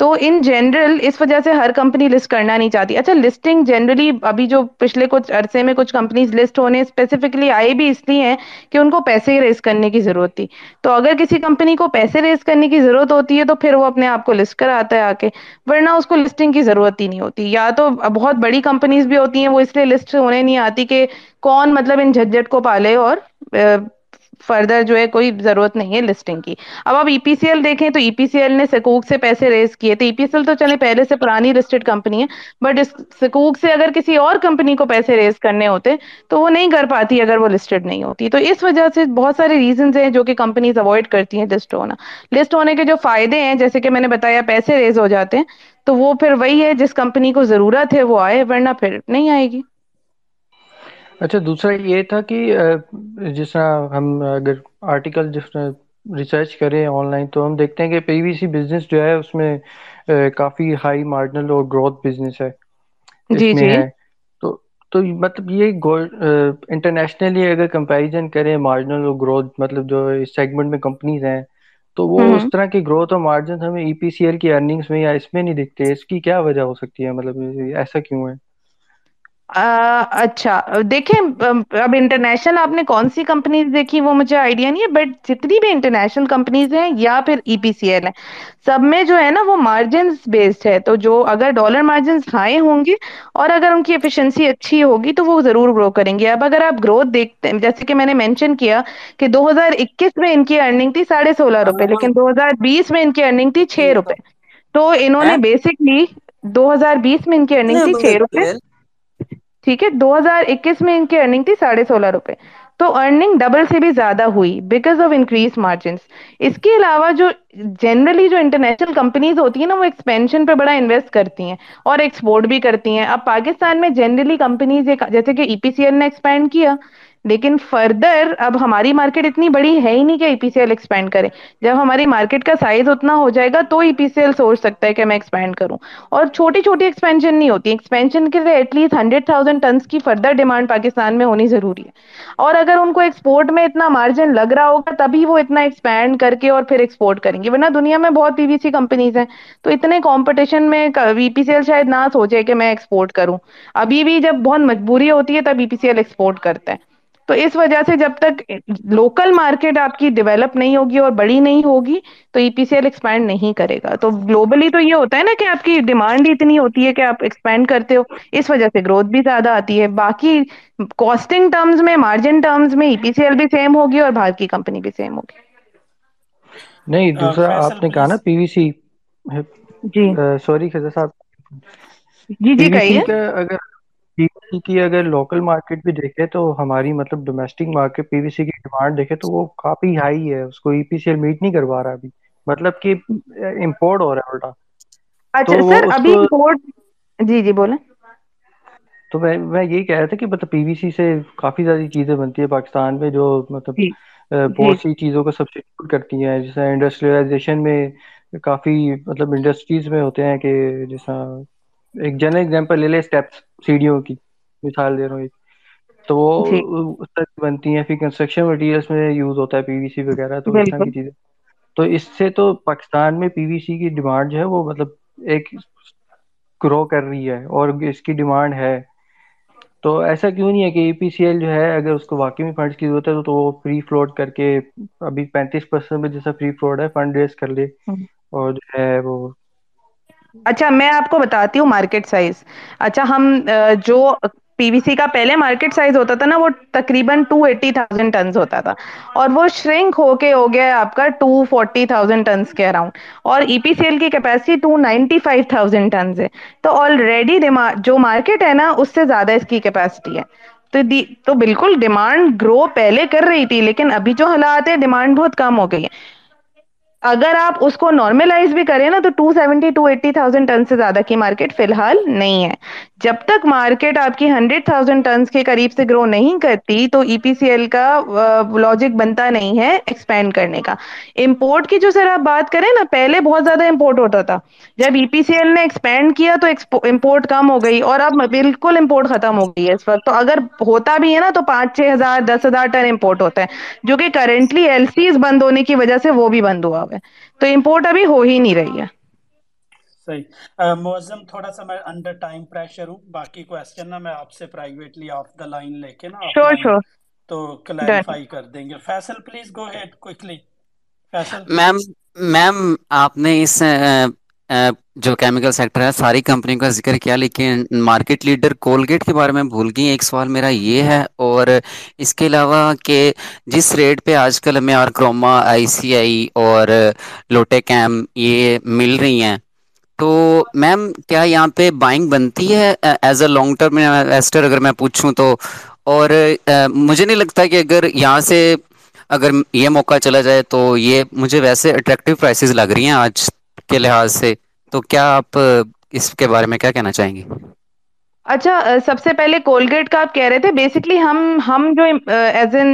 تو ان جنرل اس وجہ سے ہر کمپنی لسٹ کرنا نہیں چاہتی۔ اچھا لسٹنگ جنرلی ابھی جو پچھلے کچھ عرصے میں کچھ کمپنیز لسٹ ہونے اسپیسیفکلی آئے بھی اس لیے ہیں کہ ان کو پیسے ہی ریز کرنے کی ضرورت تھی۔ تو اگر کسی کمپنی کو پیسے ریز کرنے کی ضرورت ہوتی ہے تو پھر وہ اپنے آپ کو لسٹ کر آتا ہے آ کے ورنہ اس کو لسٹنگ کی ضرورت ہی نہیں ہوتی۔ یا تو بہت بڑی کمپنیز بھی ہوتی ہیں وہ اس لیے لسٹ ہونے نہیں آتی کہ کون مطلب ان جھجٹ کو پالے اور فردر جو ہے کوئی ضرورت نہیں ہے لسٹنگ کی۔ اب آپ ای پی سی ایل دیکھیں تو ای پی سی ایل نے سکوک سے پیسے ریز کیے تھے۔ ای پی سی ایل تو چلے پہلے سے پرانی لسٹڈ کمپنی ہے بٹ اس سکوک سے اگر کسی اور کمپنی کو پیسے ریز کرنے ہوتے تو وہ نہیں کر پاتی اگر وہ لسٹڈ نہیں ہوتی۔ تو اس وجہ سے بہت سارے ریزنس ہیں جو کہ کمپنیز اوائڈ کرتی ہیں لسٹ ہونا۔ لسٹ ہونے کے جو فائدے ہیں، جیسے کہ میں نے بتایا پیسے ریز ہو جاتے ہیں، تو وہ پھر وہی ہے جس کمپنی کو ضرورت ہے وہ آئے، ورنہ پھر نہیں آئے گی۔ اچھا دوسرا یہ تھا کہ جس طرح ہم اگر آرٹیکل جس طرح ریسرچ کریں آن لائن تو ہم دیکھتے ہیں کہ پی وی سی بزنس جو ہے اس میں کافی ہائی مارجنل اور گروتھ بزنس ہے۔ جی جی۔ تو تو مطلب یہ انٹرنیشنلی اگر کمپیریزن کریں مارجنل اور گروتھ مطلب جو اس سیگمنٹ میں کمپنیز ہیں تو وہ اس طرح کی گروتھ اور مارجن ہمیں ای پی سی ایل کی ارننگس میں یا اس میں نہیں دکھتے۔ اس کی کیا وجہ ہو سکتی ہے؟ مطلب ایسا کیوں ہے؟ اچھا دیکھیں اب انٹرنیشنل آپ نے کون سی کمپنیز دیکھی وہ مجھے آئیڈیا نہیں ہے بٹ جتنی بھی انٹرنیشنل کمپنیز ہیں یا پھر ای پی سی ایل ہے سب میں جو ہے نا وہ مارجنس بیسڈ ہے تو جو اگر ڈالر مارجنس ہائے ہوں گے اور اگر ان کی ایفیشنسی اچھی ہوگی تو وہ ضرور گرو کریں گے۔ اب اگر آپ گروتھ دیکھتے ہیں جیسے کہ میں نے مینشن کیا کہ دو ہزار اکیس میں ان کی ارننگ تھی ساڑھے سولہ روپے لیکن دو ہزار بیس میں ان کی ارننگ تھی چھ روپے۔ تو انہوں نے بیسکلی دو ہزار بیس میں ان کی ارننگ تھی چھ روپے۔ ٹھیک ہے؟ دو ہزار اکیس میں ان کی ارننگ تھی ساڑھے سولہ روپے۔ تو ارننگ ڈبل سے بھی زیادہ ہوئی بیکاز آف انکریز مارجنس اس کے علاوہ جو جنرلی جو انٹرنیشنل کمپنیز ہوتی ہیں نا، وہ ایکسپینشن پہ بڑا انویسٹ کرتی ہیں اور ایکسپورٹ بھی کرتی ہیں۔ اب پاکستان میں جنرلی کمپنیز جیسے کہ ای پی سی ایل نے ایکسپینڈ کیا۔ لیکن فردر اب ہماری مارکیٹ اتنی بڑی ہے ہی نہیں کہ ای پی سی ایل ایکسپینڈ کرے۔ جب ہماری مارکیٹ کا سائز اتنا ہو جائے گا تو ای پی سی ایل سوچ سکتا ہے کہ میں ایکسپینڈ کروں۔ اور چھوٹی چھوٹی ایکسپینشن نہیں ہوتی۔ ایکسپینشن کے لیے at least hundred thousand tons کی فردر ڈیمانڈ پاکستان میں ہونی ضروری ہے۔ اور اگر ان کو ایکسپورٹ میں اتنا مارجن لگ رہا ہوگا تبھی وہ اتنا ایکسپینڈ کر کے اور پھر ایکسپورٹ کریں گے۔ ورنہ دنیا میں بہت پی وی سی کمپنیز ہیں۔ تو اتنے کمپٹیشن میں وی پی سی ایل شاید نہ سوچے کہ میں ایکسپورٹ کروں۔ ابھی بھی جب بہت مجبوری ہوتی ہے تب ای پی سی ایل ایکسپورٹ کرتا ہے۔ تو اس وجہ سے جب تک لوکل مارکیٹ آپ کی ڈیولپ نہیں ہوگی اور بڑی نہیں ہوگی تو E P C L expand نہیں کرے گا۔ تو گلوبلی تو یہ ہوتا ہے نا کہ آپ کی ڈیمانڈ ہی اتنی ہوتی ہے کہ آپ ایکسپینڈ کرتے ہو اس وجہ سے گروتھ بھی زیادہ آتی ہے۔ باقی کاسٹنگ ٹرمز میں مارجن ٹرمز میں ای پی سی ایل بھی سیم ہوگی اور باہر کی کمپنی بھی سیم ہوگی۔ نہیں دوسرا آپ نے کہا نا پی وی سی جی۔ سوری خضر صاحب۔ جی جی کہیے۔ اگر سی کی اگر لوکل مارکیٹ بھی دیکھے تو ہماری مطلب ڈومیسٹک مارکیٹ پی وی سی کی ڈیمانڈ دیکھے تو وہ کافی ہائی ہے۔ اس کو ای پی سی ایل میٹ نہیں کر پا رہا ابھی۔ مطلب کہ امپورٹ ہو رہا ہے الٹا۔ اچھا سر ابھی کو امپورٹ جی جی بولیں۔ تو میں میں یہی کہہ رہا تھا کہ مطلب پی وی سی سے کافی ساری چیزیں بنتی ہے پاکستان میں جو مطلب جی جی۔ بہت سی چیزوں کا سبسٹیوٹ کرتی ہیں۔ جیسے انڈسٹریلائزیشن میں کافی مطلب انڈسٹریز میں ہوتے ہیں کہ جیسا ایک جن ایگزامپل لے لے اسٹیپس سیڑھیوں کی۔ مثال دے رہا ہوں ایک۔ تو جی۔ وہ اس طرح بنتی ہیں۔ پھر کنسٹرکشن مٹیریلس میں یوز ہوتا ہے پی وی سی وغیرہ تو اس طرح کی چیزیں۔ تو اس سے تو پاکستان میں پی وی سی کی ڈیمانڈ جو ہے وہ مطلب ایک گرو کر رہی ہے اور اس کی ڈیمانڈ ہے۔ تو ایسا کیوں نہیں ہے کہ ای پی سی ایل جو ہے اگر اس کو واقعی میں فنڈس کی ضرورت ہے تو وہ فری فلوٹ کر کے ابھی پینتیس پرسینٹ میں جیسا فری فلوٹ ہے فنڈ ریز کر لے۔ اور جو ہے وہ۔ اچھا میں آپ کو بتاتی ہوں مارکیٹ سائز اچھا ہم جو پی وی سی کا پہلے مارکیٹ سائز ہوتا تھا نا، وہ تقریباً ٹو ایٹی تھاؤزینڈ ٹنز ہوتا تھا۔ اور وہ شرنک ہو کے ہو گیا ہے آپ کا ٹو فورٹی تھاؤزینڈ ٹنس کے اراؤنڈ اور ای پی سی ایل کی capacity two ninety five thousand tons ہے۔ تو آلریڈی جو مارکیٹ ہے نا، اس سے زیادہ اس کی کیپیسٹی ہے۔ تو تو بالکل ڈیمانڈ گرو پہلے کر رہی تھی، لیکن ابھی جو حالات ہے ڈیمانڈ بہت کم ہو گئی ہے۔ اگر آپ اس کو نارملائز بھی کریں نا، تو two seventy two eighty thousand ton سے زیادہ کی مارکیٹ فی الحال نہیں ہے۔ جب تک مارکیٹ آپ کی ہنڈریڈ تھازینڈ ٹنس کے قریب سے گرو نہیں کرتی، تو ای پی سی ایل کا لوجک بنتا نہیں ہے ایکسپینڈ کرنے کا۔ امپورٹ کی جو سر آپ بات کریں نا، پہلے بہت زیادہ امپورٹ ہوتا تھا۔ جب ای پی سی ایل نے ایکسپینڈ کیا تو امپورٹ کم ہو گئی اور اب بالکل امپورٹ ختم ہو گئی ہے اس وقت۔ تو اگر ہوتا بھی ہے نا، تو پانچ، چھ ہزار، دس ہزار ٹن امپورٹ ہوتا ہے۔ جو کہ کرنٹلی ایل سیز بند ہونے کی وجہ سے وہ بھی بند ہوا۔ ہے تو امپورٹ ابھی ہو ہی نہیں رہی ہے۔ صحیح۔ موزم تھوڑا سا میں انڈر ٹائم پریشر ہوں باقی کوشچن نا میں آپ سے پرائیویٹلی آف دا لائن لے کے نا شور شور تو کلیریفائی کر دیں گے۔ Faisal please go ahead quickly Faisal ma'am ma'am آپ نے اس جو کیمیکل سیکٹر ہے، ساری کمپنیوں کا ذکر کیا، لیکن مارکیٹ لیڈر کولگیٹ کے بارے میں بھول گئی۔ ایک سوال میرا یہ ہے، اور اس کے علاوہ کہ جس ریٹ پہ آج کل ہمیں اور کروما آئی سی آئی اور لوٹے کیم یہ مل رہی ہیں۔ تو میم کیا یہاں پہ بائنگ بنتی ہے؟ As a long term investor اگر میں پوچھوں تو۔ اور مجھے نہیں لگتا کہ اگر یہاں سے اگر یہ موقع چلا جائے تو یہ مجھے ویسے اٹریکٹیو پرائسز لگ رہی ہیں آج کے لحاظ سے، تو کیا آپ اس کے بارے میں کیا کہنا چاہیں گے؟ اچھا سب سے پہلے کولگیٹ کا آپ کہہ رہے تھے بیسکلی ہم ہم جو ایز این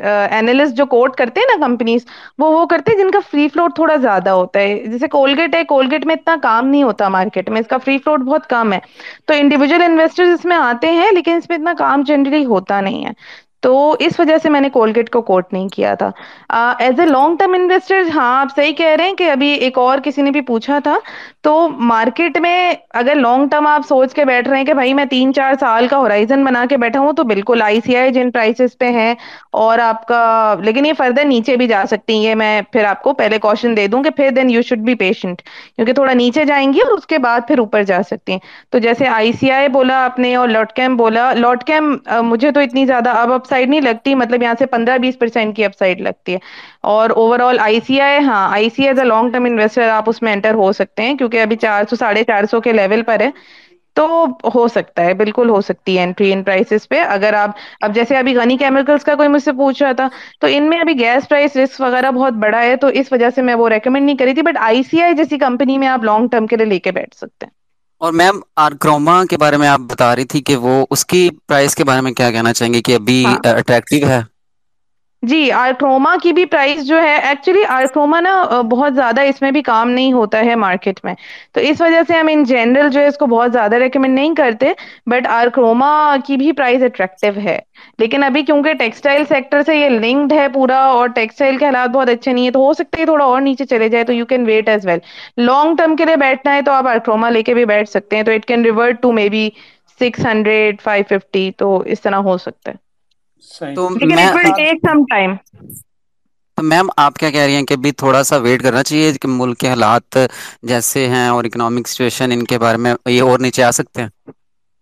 اینالسٹ جو کوٹ کرتے ہیں نا کمپنیز وہ وہ کرتے ہیں جن کا فری فلوٹ تھوڑا زیادہ ہوتا ہے۔ جیسے کولگیٹ ہے، کولگیٹ میں اتنا کام نہیں ہوتا مارکیٹ میں، اس کا فری فلوٹ بہت کم ہے۔ تو انڈیویجل انویسٹر اس میں آتے ہیں، لیکن اس میں اتنا کام جنرلی ہوتا نہیں ہے۔ تو اس وجہ سے میں نے کولگیٹ کو کوٹ نہیں کیا تھا۔ As a long term investor ہاں آپ صحیح کہہ رہے ہیں کہ ابھی ایک اور کسی نے بھی پوچھا تھا۔ تو مارکیٹ میں اگر لانگ ٹرم آپ سوچ کے بیٹھ رہے ہیں کہ بھائی میں تین چار سال کا ہورائزن بنا کے بیٹھا ہوں تو بالکل آئی سی آئی جن پرائسز پہ ہے اور آپ کا، لیکن یہ فردر نیچے بھی جا سکتی ہیں۔ یہ میں پھر آپ کو پہلے کوشن دے دوں کہ پھر then you should be patient کیونکہ تھوڑا نیچے جائیں گی اور اس کے بعد پھر اوپر جا سکتے ہیں۔ تو جیسے آئی سی آئی بولا آپ نے اور لاٹ کیم بولا لاٹ کیم مجھے تو اتنی زیادہ اب اپ سائڈ نہیں لگتی مطلب یہاں سے پندرہ بیس پرسینٹ کی اپ سائڈ لگتی ہے۔ اور over all I C I ہاں I C I a long term investor آپ اس میں انٹر ہو سکتے ہیں، کیونکہ ابھی چار سو، ساڑھے چار سو کے لیول پر ہے۔ تو ہو سکتا ہے، بالکل ہو سکتی ہے انٹری ان پرائسز پہ۔ اگر آپ، اب جیسے ابھی غنی کیمیکلس کا کوئی مجھ سے پوچھ رہا تھا، تو ان میں ابھی گیس پرائس رسک وغیرہ بہت بڑا ہے، تو اس وجہ سے میں وہ ریکمنڈ نہیں کری تھی۔ بٹ آئی سی آئی جیسی کمپنی میں آپ لانگ ٹرم کے لیے لے کے بیٹھ سکتے ہیں۔ اور میم آر کروما کے بارے میں آپ بتا رہی تھی کہ وہ اس کی پرائز کے بارے میں کیا کہنا چاہیں گے کہ ابھی ہاں۔ اٹریکٹیو ہے؟ جی آرکروما کی بھی پرائس جو ہے ایکچولی آرکروما نا بہت زیادہ اس میں بھی کام نہیں ہوتا ہے مارکیٹ میں۔ تو اس وجہ سے ہم ان جنرل جو ہے، اس کو بہت زیادہ ریکمنڈ نہیں کرتے۔ بٹ آر کروما کی بھی پرائز اٹریکٹیو ہے۔ لیکن ابھی کیونکہ ٹیکسٹائل سیکٹر سے یہ لنکڈ ہے پورا اور ٹیکسٹائل کے حالات بہت اچھے نہیں ہے تو ہو سکتا ہے تھوڑا اور نیچے چلے جائے، تو you can wait as well long term کے لیے بیٹھنا ہے تو آپ ارتھروما لے کے بھی بیٹھ سکتے ہیں۔ تو it can revert to maybe six hundred five fifty تو اس طرح ہو سکتا ہے۔ تو تو میم آپ کیا کہہ رہی ہیں کہ ابھی تھوڑا سا ویٹ کرنا چاہیے کہ ملک کے حالات جیسے ہیں اور اکنامک سچویشن ان کے بارے میں یہ اور نیچے آ سکتے ہیں؟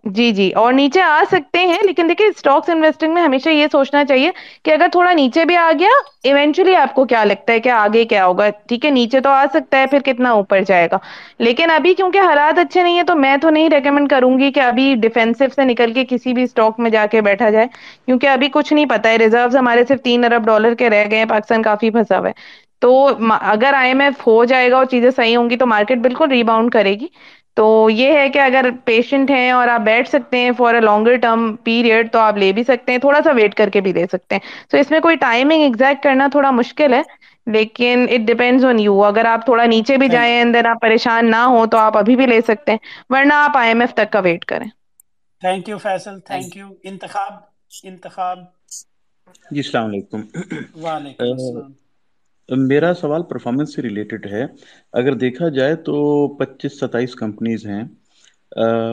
جی جی اور نیچے آ سکتے ہیں، لیکن دیکھیں اسٹاکس انویسٹنگ میں ہمیشہ یہ سوچنا چاہیے کہ اگر تھوڑا نیچے بھی آ گیا ایونچولی آپ کو کیا لگتا ہے کہ آگے کیا ہوگا؟ ٹھیک ہے، نیچے تو آ سکتا ہے، پھر کتنا اوپر جائے گا؟ لیکن ابھی کیونکہ حالات اچھے نہیں ہیں، تو میں تو نہیں ریکمینڈ کروں گی کہ ابھی ڈیفینسو سے نکل کے کسی بھی اسٹاک میں جا کے بیٹھا جائے، کیونکہ ابھی کچھ نہیں پتا ہے۔ ریزروز ہمارے صرف تین ارب ڈالر کے رہ گئے ہیں، پاکستان کافی پھنسا ہوا ہے۔ تو اگر آئی ایم ایف ہو جائے گا اور چیزیں صحیح ہوں گی، تو مارکیٹ بالکل ریباؤنڈ کرے گی۔ تو یہ ہے کہ اگر پیشنٹ ہیں اور آپ بیٹھ سکتے ہیں for a longer term period تو آپ لے بھی سکتے ہیں تھوڑا سا ویٹ کر کے بھی لے سکتے ہیں۔ سو so اس میں کوئی ٹائمنگ ایگزیکٹ کرنا تھوڑا مشکل ہے لیکن اٹ ڈپینڈ آن یو اگر آپ تھوڑا نیچے بھی جائیں اندر آپ پریشان نہ ہوں تو آپ ابھی بھی لے سکتے ہیں ورنہ آپ آئی ایم ایف تک کا ویٹ کریں۔ Thank you Faisal thank you Intikhab Intikhab. جی السلام علیکم۔ وعلیکم السلام۔ میرا سوال پرفارمنس سے ریلیٹڈ ہے۔ اگر دیکھا جائے تو پچیس ستائیس کمپنیز ہیں۔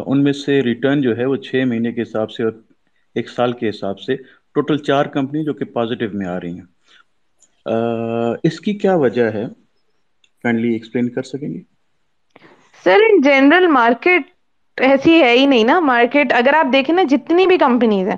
ان میں سے ریٹرن جو ہے وہ چھ مہینے کے حساب سے اور ایک سال کے حساب سے ٹوٹل چار کمپنی جو کہ پازیٹیو میں آ رہی ہیں۔ اس کی کیا وجہ ہے؟ کائنڈلی ایکسپلین کر سکیں گے؟ سر ان جنرل مارکیٹ ایسی ہے ہی نہیں نا۔ مارکیٹ اگر آپ دیکھیں نا، جتنی بھی کمپنیز ہیں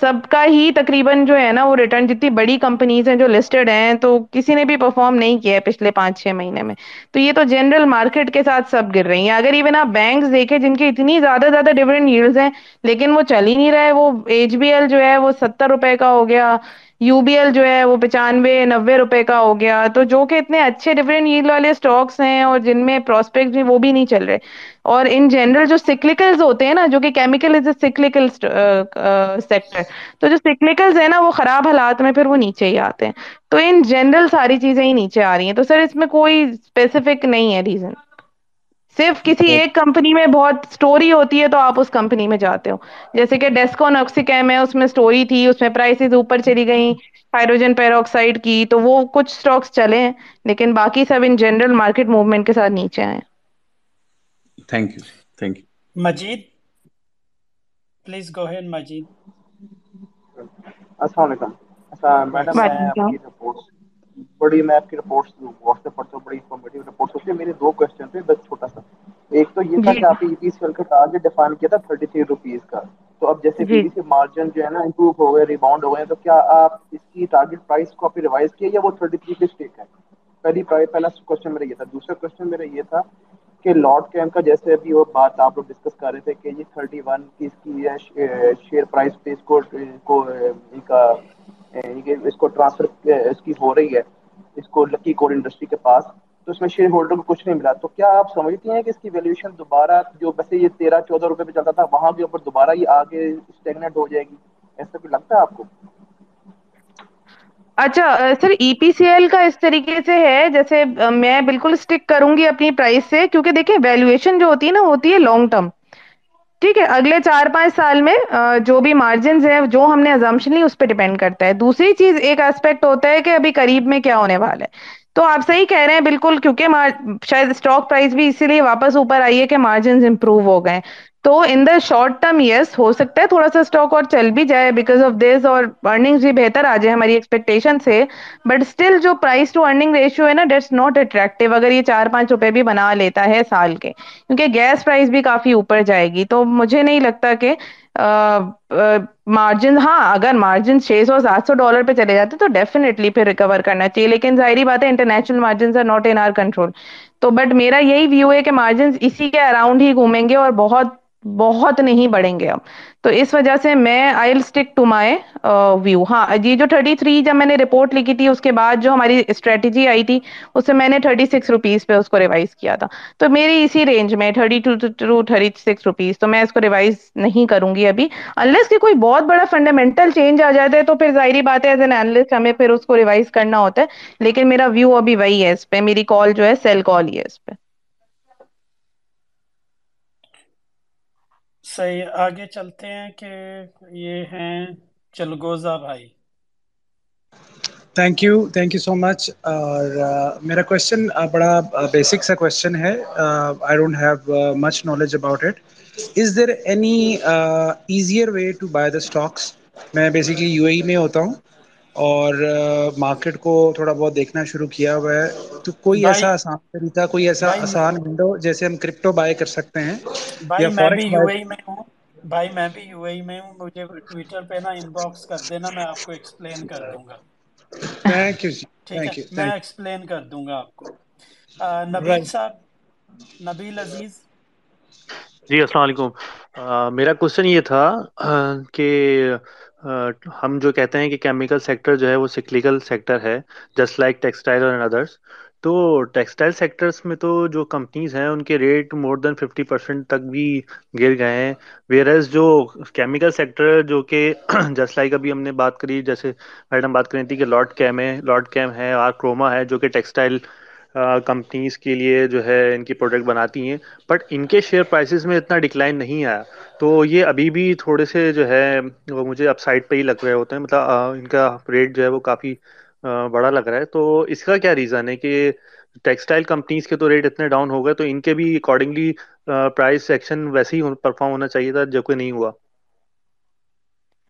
سب کا ہی تقریباً جو ہے نا وہ ریٹرن جتنی بڑی کمپنیز ہیں جو لسٹڈ ہیں تو کسی نے بھی پرفارم نہیں کیا ہے پچھلے پانچ چھ مہینے میں۔ تو یہ تو جنرل مارکیٹ کے ساتھ سب گر رہی ہیں۔ اگر ایون آپ بینکس دیکھیں جن کی اتنی زیادہ زیادہ ڈیفرنٹ ییلڈز ہیں، لیکن وہ چل ہی نہیں رہے وہ ایچ بی ایل جو ہے وہ ستر روپے کا ہو گیا۔ یو بی ایل جو ہے وہ پچانوے، نوے روپے کا ہو گیا۔ تو جو کہ اتنے اچھے ڈفرینٹ ایل والے سٹاکس ہیں اور جن میں پراسپیکٹ بھی وہ بھی نہیں چل رہے۔ اور ان جنرل جو سکلیکلز ہوتے ہیں نا، جو کہ کیمیکل از اے سکلیکل سیکٹر تو جو سکلیکلز ہیں نا، وہ خراب حالات میں پھر وہ نیچے ہی آتے ہیں۔ تو ان جنرل ساری چیزیں ہی نیچے آ رہی ہیں۔ تو سر اس میں کوئی اسپیسیفک نہیں ہے ریزن صرف کسی ایک کمپنی میں بہت سٹوری ہوتی ہے تو آپ اس کمپنی میں جاتے ہو۔ جیسے کہ ڈیسکو نوکسیکیم ہے اس میں سٹوری تھی اس میں پرائسز اوپر چلی گئیں ہائیڈروجن پیروکسائڈ کی تو وہ کچھ سٹاکس چلے ہیں لیکن باقی سب ان جنرل مارکیٹ موومنٹ کے ساتھ نیچے آئے thank you thank you Majeed please go ahead Majeed السلام علیکم میڈم بڑی میں آپ کی رپورٹس واٹس ایپ پڑھتا ہوں بڑی انفارمیٹیو رپورٹس ہوتی ہیں میرے دو کوشچن تھے بس چھوٹا سا۔ ایک تو یہ تھا جی۔ کہ آپ نے ای پی سی ایل کا ٹارگیٹ ڈیفائن کیا تھا تھرٹی تھری روپیز کا۔ تو اب جیسے پی سی مارجن جو ہے نا امپروو ہو گئے ریباؤنڈ ہو گئے تو کیا آپ اس کی ٹارگیٹ پرائز کو آپ نے ریوائز کیا یا وہ تھرٹی تھری پہ اسٹیک ہے؟ پہلی پہلا کوشچن میرا یہ تھا۔ دوسرا کوشچن میرا یہ تھا کہ لارڈ کیم کا جیسے ابھی وہ بات آپ لوگ ڈسکس کر رہے تھے کہ یہ تھرٹی ون کی اس کی شیئر پرائز پہ اس کو ان کا یعنی اس کو ٹرانسفر اس کی ہو رہی ہے، اس کو لکی کوڈ انڈسٹری کے پاس، تو اس میں شیئر ہولڈر کو کچھ نہیں ملا۔ تو کیا آپ سمجھتی ہیں کہ اس کی ویلیویشن دوبارہ جو ویسے یہ تیرہ، چودہ روپے پہ چلتا تھا، وہاں کے اوپر دوبارہ یہ آگے اسٹیگنیٹ ہو جائے گی؟ ایسا کچھ لگتا ہے آپ کو؟ اچھا سر ای پی سی ایل کا اس طریقے سے ہے، جیسے میں بالکل سٹک کروں گی اپنی پرائز سے، کیونکہ دیکھیں ویلیویشن جو ہوتی ہے نا، ہوتی ہے لانگ ٹرم ٹھیک ہے، اگلے چار پانچ سال میں جو بھی مارجنز ہیں، جو ہم نے ازمشن لی، اس پہ ڈیپینڈ کرتا ہے۔ دوسری چیز، ایک اسپیکٹ ہوتا ہے کہ ابھی قریب میں کیا ہونے والا ہے۔ تو آپ صحیح کہہ رہے ہیں، بالکل، کیونکہ شاید اسٹاک پرائز بھی اسی لیے واپس اوپر آئی ہے کہ مارجنز امپروو ہو گئے۔ تو ان دا شارٹ ٹرم یس ہو سکتا ہے، تھوڑا سا اسٹاک اور چل بھی جائے بیکاز آف دس اور ارننگز بھی بہتر آ جائے ہماری ایکسپیکٹیشن سے۔ بٹ اسٹل جو پرائز ٹو ارننگ ریشیو ہے نا ڈیٹس ناٹ اٹریکٹیو اگر یہ چار پانچ روپے بھی بنا لیتا ہے سال کے۔ کیونکہ گیس پرائز بھی کافی اوپر جائے گی۔ تو مجھے نہیں لگتا کہ مارجن ہاں اگر مارجن چھ سو، سات سو ڈالر پہ چلے جاتے تو ڈیفینیٹلی پھر ریکور کرنا چاہیے۔ لیکن ظاہری بات ہے international margins are not in our control تو بٹ میرا یہی ویو ہے کہ مارجنس اسی کے اراؤنڈ ہی گھومیں گے اور بہت بہت نہیں بڑھیں گے اب۔ تو اس وجہ سے میں I stick to my view ہاں یہ جو 33 جب میں نے رپورٹ لکھی تھی، اس کے بعد جو ہماری اسٹریٹجی آئی تھی، اس سے میں نے 36 روپیز پہ اس کو ریوائز کیا تھا۔ تو میری اسی رینج میں 32 ٹو 36 روپیز تو میں اس کو ریوائز نہیں کروں گی ابھی۔ انلیس کی کوئی بہت بڑا فنڈامنٹل چینج آ جاتا ہے، تو پھر ظاہری بات ہے ایز این انلسٹ ہمیں پھر اس کو ریوائز کرنا ہوتا ہے۔ لیکن میرا ویو ابھی وہی ہے اس پہ، میری کال جو ہے سیل کال ہی ہے اس پہ۔ صحیح، آگے چلتے ہیں کہ یہ ہیں چلگوزا بھائی۔ Thank you thank you so much اور میرا کوشچن بڑا بیسک سا کوشچن ہے۔ I don't have much knowledge about it is there any easier way to buy the stocks میں بیسکلی یو اے ای میں ہوتا ہوں۔ اور مارکیٹ کو تھوڑا بہت دیکھنا شروع کیا ہوا ہے۔ تو کوئی ایسا آسان طریقہ کوئی ایسا آسان ونڈو جیسے ہم کرپٹو بائی کر سکتے ہیں یا میں میں ہوں۔ بھائی میں بھی یو اے میں ہوں۔ مجھے ٹویٹر پہ نا ان باکس کر دینا میں آپ کو ایکسپلین کر دوں گا۔ تھینک یو ٹھیک ہے میں ایکسپلین کر دوں گا آپ کو۔ نبیل صاحب نبیل عزیز۔ جی السلام علیکم۔ میرا کوشچن یہ تھا کہ ہم جو کہتے ہیں کہ کیمیکل سیکٹر جو ہے وہ سیکلیکل سیکٹر ہے جسٹ لائک ٹیکسٹائل اور ادرس تو ٹیکسٹائل سیکٹرس میں تو جو کمپنیز ہیں، ان کے rate more than fifty percent تک بھی گر گئے ہیں۔ ویئر ایز جو کیمیکل سیکٹر جو کہ جسٹ لائک ابھی ہم نے بات کری، جیسے میڈم بات کری تھی کہ لاٹ کیم ہے لاٹ کیم ہے آر کروما ہے، جو کہ ٹیکسٹائل کمپنیز کے لیے جو ہے ان کی پروڈکٹ بناتی ہیں بٹ ان کے شیئر پرائسز میں اتنا ڈکلائن نہیں آیا۔ تو یہ ابھی بھی تھوڑے سے جو ہے وہ مجھے اپ سائڈ پہ ہی لگ رہے ہوتے ہیں۔ مطلب ان کا ریٹ جو ہے وہ کافی بڑا لگ رہا ہے۔ تو اس کا کیا ریزن ہے کہ ٹیکسٹائل کمپنیز کے تو ریٹ اتنے ڈاؤن ہو گئے، تو ان کے بھی اکارڈنگلی پرائز سیکشن ویسے ہی پرفارم ہونا چاہیے تھا جو کہ نہیں ہوا۔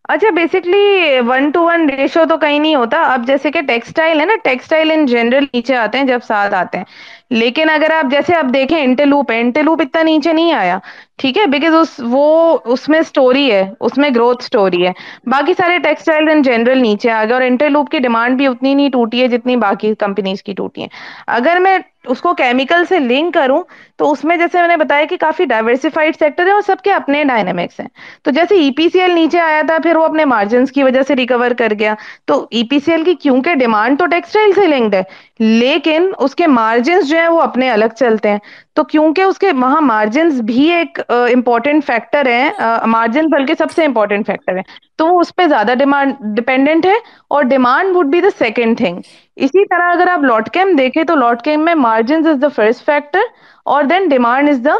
اچھا basically one to one ratio تو کہیں نہیں ہوتا۔ اب جیسے کہ ٹیکسٹائل ہے نا ٹیکسٹائل ان جنرل نیچے آتے ہیں جب ساتھ آتے ہیں۔ لیکن اگر آپ جیسے آپ دیکھیں انٹرلوپ ہے انٹرلوپ اتنا نیچے نہیں آیا۔ ٹھیک ہے بیکاز وہ اس میں اسٹوری ہے، اس میں گروتھ اسٹوری ہے۔ باقی سارے ٹیکسٹائل ان جنرل نیچے آ گئے اور انٹرلوپ کی ڈیمانڈ بھی اتنی نہیں ٹوٹی ہے جتنی باقی کمپنیز کی ٹوٹی ہیں۔ اگر میں اس کو کیمیکل سے لنک کروں تو اس میں جیسے میں نے بتایا کہ کافی ڈائیورسفائڈ سیکٹر ہے اور سب کے اپنے ڈائنامکس ہیں۔ تو جیسے ای پی سی ایل نیچے آیا تھا، پھر وہ اپنے مارجنس کی وجہ سے ریکور کر گیا۔ تو ای پی سی ایل کی کیونکہ ڈیمانڈ تو ٹیکسٹائل سے لنکڈ ہے، لیکن اس کے مارجنس جو ہیں وہ اپنے الگ چلتے ہیں۔ تو کیونکہ اس کے وہاں مارجنس بھی ایک امپورٹنٹ فیکٹر ہیں مارجن بلکہ سب سے امپورٹنٹ فیکٹر ہے تو وہ اس پہ زیادہ ڈیمانڈ ڈپینڈنٹ ہے اور demand would be the second thing اسی طرح اگر آپ لاٹ کیم دیکھیں تو لاٹ کیم میں margins is the first factor اور then demand is the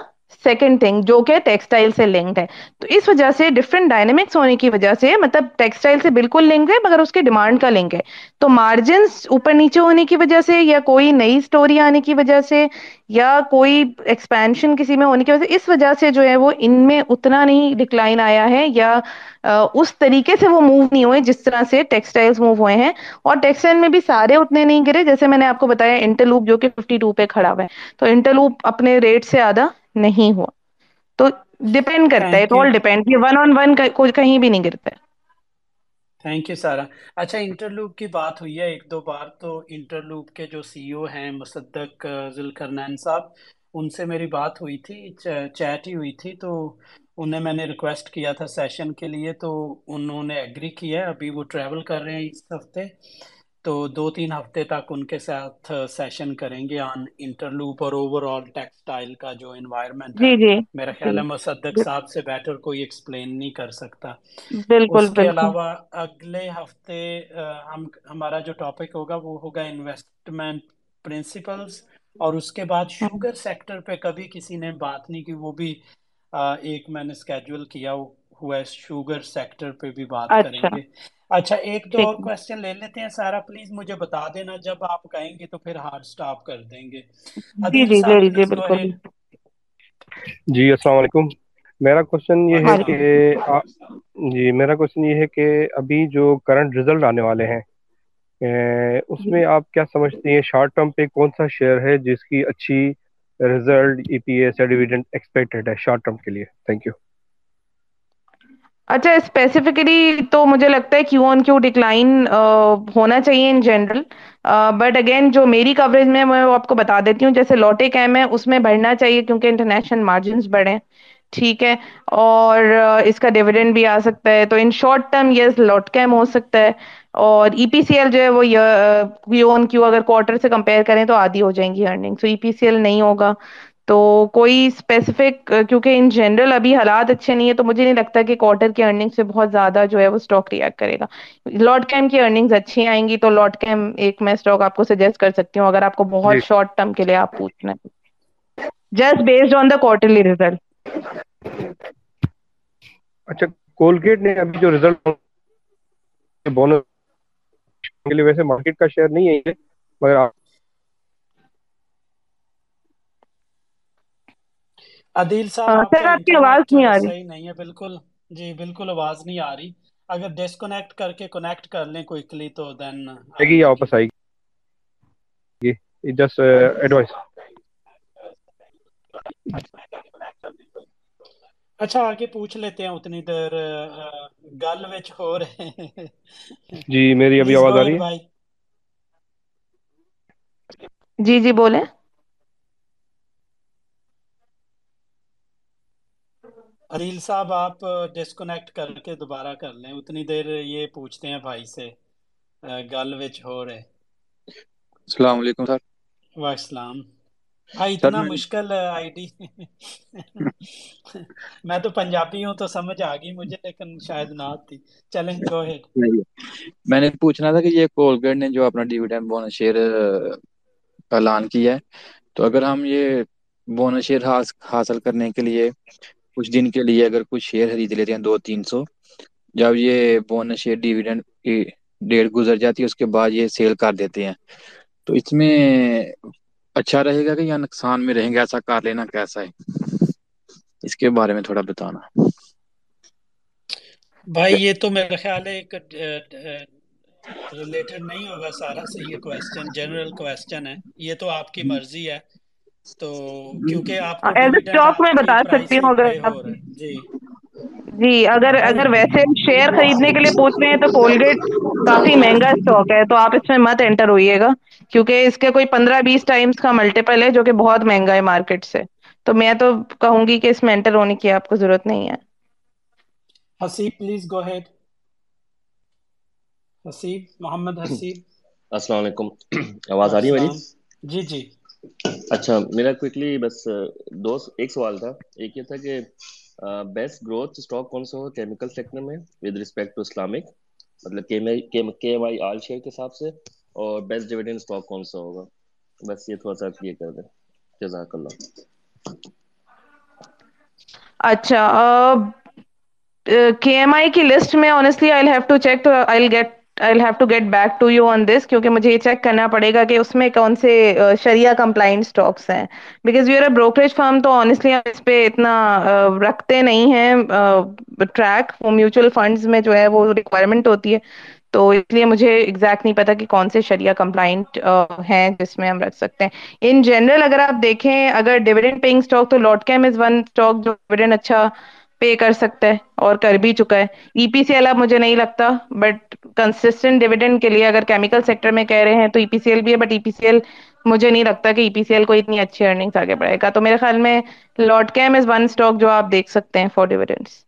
second thing جو کہ ٹیکسٹائل سے لنکڈ ہے. تو اس وجہ سے ڈفرینٹ ڈائنامکس ہونے کی وجہ سے مطلب ٹیکسٹائل سے بالکل لنک ہے، مگر اس کے ڈیمانڈ کا لنک ہے. تو مارجنس اوپر نیچے ہونے کی وجہ سے یا کوئی نئی اسٹوری آنے کی وجہ سے یا کوئی ایکسپینشن کسی میں ہونے کی وجہ سے، اس وجہ سے جو ہے وہ ان میں اتنا نہیں ڈکلائن آیا ہے یا اس طریقے سے وہ موو نہیں ہوئے جس طرح سے ٹیکسٹائل موو ہوئے ہیں. اور ٹیکسٹائل میں بھی سارے اتنے نہیں گرے جیسے میں نے آپ کو بتایا انٹرلوپ جو کہ ففٹی ٹو پہ کھڑا ہوا ہے. تو انٹرلوپ اپنے ریٹ سے آدھا نہیں ہوا۔ تو ڈپینڈ کرتا ہے all depend one on one کہیں بھی نہیں گرتا۔ ہے تھینک یو سارا اچھا انٹرلوپ کی بات ہوئی ہے ایک دو بار تو انٹرلوپ کے جو سی او ہیں مصدق ذوالکرنین صاحب ان سے میری بات ہوئی تھی چیٹ ہی ہوئی تھی تو انہیں میں نے ریکویسٹ کیا تھا سیشن کے لیے تو انہوں نے ایگری کیا ہے۔ ابھی وہ ٹریول کر رہے ہیں اس ہفتے۔ تو دو تین ہفتے تک ان کے ساتھ سیشن کریں گے آن انٹرلوپ اور اوور آل ٹیکسٹائل کا جو انوائرمنٹ جی جی۔ میرا خیال ہے جی۔ مصدق صاحب سے بیٹر کوئی ایکسپلین نہیں کر سکتا۔ بالکل اس کے علاوہ اگلے ہفتے ہم ہمارا جو ٹاپک ہوگا وہ ہوگا انویسٹمنٹ پرنسپلز اور اس کے بعد ہاں۔ شوگر سیکٹر پہ کبھی کسی نے بات نہیں کی وہ بھی ایک میں نے سکیجول کیا ہوا ہے شوگر سیکٹر پہ بھی بات اچھا۔ کریں گے۔ اچھا ایک دو اور کوسچن لے لیتے ہیں۔ سارا پلیز مجھے بتا دینا۔ جب آپ کہیں گے تو پھر ہارڈ سٹاپ کر دیں گے۔ جی جی لے لیجیے جی، بالکل۔ جی السلام علیکم۔ میرا کوشچن یہ ہے ہاں جی۔ کہ جی میرا کوشچن یہ ہے کہ ابھی جو کرنٹ ریزلٹ آنے والے ہیں اس میں جی۔ آپ کیا سمجھتے ہیں شارٹ ٹرم پہ کون سا شیئر ہے جس کی اچھی ریزلٹ ای پی ایس یا ڈیویڈنڈ ایکسپیکٹڈ ہے شارٹ ٹرم کے لیے؟ تھینک یو اچھا اسپیسیفکلی تو مجھے لگتا ہے کیو آن کیو ڈکلائن ہونا چاہیے ان جنرل بٹ اگین جو میری کوریج میں میں آپ کو بتا دیتی ہوں، جیسے لوٹے کیم ہے، اس میں بڑھنا چاہیے کیونکہ انٹرنیشنل مارجنس بڑھیں، ٹھیک ہے، اور اس کا ڈویڈنڈ بھی آ سکتا ہے۔ تو ان شارٹ ٹرم یس لوٹ کیم ہو سکتا ہے، اور ای پی سی ایل جو ہے، وہ کیو آن کیو اگر کوارٹر سے کمپیئر کریں تو آدھی ہو جائیں گی ارننگ سو ای پی سی ایل نہیں ہوگا۔ تو کوئی اسپیسیفک کیونکہ ان جنرل ابھی حالات اچھے نہیں ہے تو مجھے نہیں لگتا کہ کوارٹر کی ارننگ سے بہت زیادہ جو ہے وہ اسٹاک ریئیکٹ کرے گا۔ لاٹ کیم کی ارننگز اچھی آئیں گی تو لاٹ کیم ایک میں اسٹاک آپ کو سجیسٹ کر سکتی ہوں اگر آپ کو بہت جی۔ شارٹ ٹرم کے لیے آپ پوچھنا ہے۔ Just based on the quarterly result اچھا کولگیٹ نے ابھی جو ریزلٹ بونس کے لیے ویسے مارکیٹ کا شیئر نہیں ہے مگر آپ عدیل صاحب ہاں، سر آپ کی آواز نہیں آ رہی۔ صحیح نہیں ہے بالکل۔ جی بالکل آواز نہیں آ رہی۔ اگر ڈسکونیکٹ کر کے کنیکٹ کر لیں کوئکلی تو دین آئے گی واپس آئے گی؟ uh, اچھا آگے پوچھ لیتے ہیں اتنی دیر گل وچ ہو رہے جی میری ابھی جی، آواز آ رہی ہے؟ جی جی بولیں۔ اریل صاحب آپ ڈسکونیکٹ کر کے دوبارہ کر لیں۔ اتنی دیر یہ پوچھتے ہیں بھائی سے گل وچ ہو رہے۔ السلام علیکم سر۔ وعلیکم السلام۔ بھائی اتنا مشکل آئی ڈی۔ میں تو پنجابی ہوں تو سمجھ آ گئی مجھے لیکن شاید نہ آتی۔ چلیں گو ہیڈ میں نے پوچھنا تھا کہ یہ کولگیٹ نے جو اپنا ڈیویڈنڈ بونس شیئر اعلان کیا ہے تو اگر ہم یہ بونس شیئر حاصل کرنے کے لیے کچھ دن کے لیے اگر کچھ شیئر خرید لیتے ہیں دو تین سو، جب یہ بونس شیئر ڈیویڈنڈ کی ڈیٹ گزر جاتی ہے، اس کے بعد یہ سیل کر دیتے ہیں۔ تو اس میں اچھا رہے گا کہ یا نقصان میں رہیں گے؟ ایسا کار لینا کیسا ہے؟ اس کے بارے میں تھوڑا بتانا۔ بھائی، یہ تو میرا خیال ہے ایک ریلیٹڈ نہیں ہوگا سارا سے یہ کوشچن جنرل کوشچن ہے۔ یہ تو آپ کی مرضی ہے۔ جی۔, جی۔ اگر اگر ویسے شیئر خریدنے کے لیے پوچھ رہے ہیں تو کولگیٹ کافی مہنگا اسٹاک ہے تو آپ اس میں مت انٹر ہوئیے گا۔ کیونکہ اس کے کوئی پندرہ بیس ٹائمس کا ملٹیپل ہے جو کہ بہت مہنگا ہے مارکیٹ سے۔ تو میں تو کہوں گی کہ اس میں انٹر ہونے کی آپ کو ضرورت نہیں ہے۔ السلام علیکم۔ آواز آ رہی ہے جی جی۔ اچھا میرا کوئکلی بس دو ایک سوال تھا۔ ایک یہ تھا کہ بیسٹ گروتھ اسٹاک کون سا ہو کیمیکل سیکٹر میں ود رسپیکٹ ٹو اسلامک مطلب کے وائی آل شیئر کے حساب سے اور بیسٹ ڈیویڈنڈ اسٹاک کون سا ہوگا؟ بس یہ تھوڑا سا یہ کر دیں۔ جزاک اللہ۔ اچھا کے ایم آئی کی لسٹ میں honestly I have to check to I get I have to get back to you on this کیونکہ مجھے یہ چیک کرنا پڑے گا کہ اس میں کون سے شریا کمپلائنٹ اسٹاکس ہیں۔ Because you are a brokerage firm تو آنےسٹلی ہم اس پہ اتنا رکھتے نہیں ہیں ٹریک میوچل فنڈز میں جو ہے وہ ریکوائرمنٹ ہوتی ہے۔ تو اس لیے مجھے ایگزیکٹ نہیں پتا کہ کون سے شریا کمپلائنٹ ہیں جس میں ہم رکھ سکتے ہیں۔ ان جنرل اگر آپ دیکھیں، اگر ڈویڈنڈ پیئنگ اسٹاک تو Lotte Chem is one stock جو ڈویڈنڈ اچھا پے کر سکتا ہے اور کر بھی چکا ہے۔ ای پی سی ایل اب مجھے نہیں لگتا بٹ کنسٹینٹ ڈیویڈنڈ کے لیے اگر کیمیکل سیکٹر میں کہہ رہے ہیں تو ای پی سی ایل بھی ہے but E P C L مجھے نہیں لگتا کہ ای پی سی ایل کو اتنی اچھی ارننگس آگے بڑھے گا۔ تو میرے خیال میں Lotte Chem is one stock جو آپ دیکھ سکتے ہیں فار ڈیویڈنس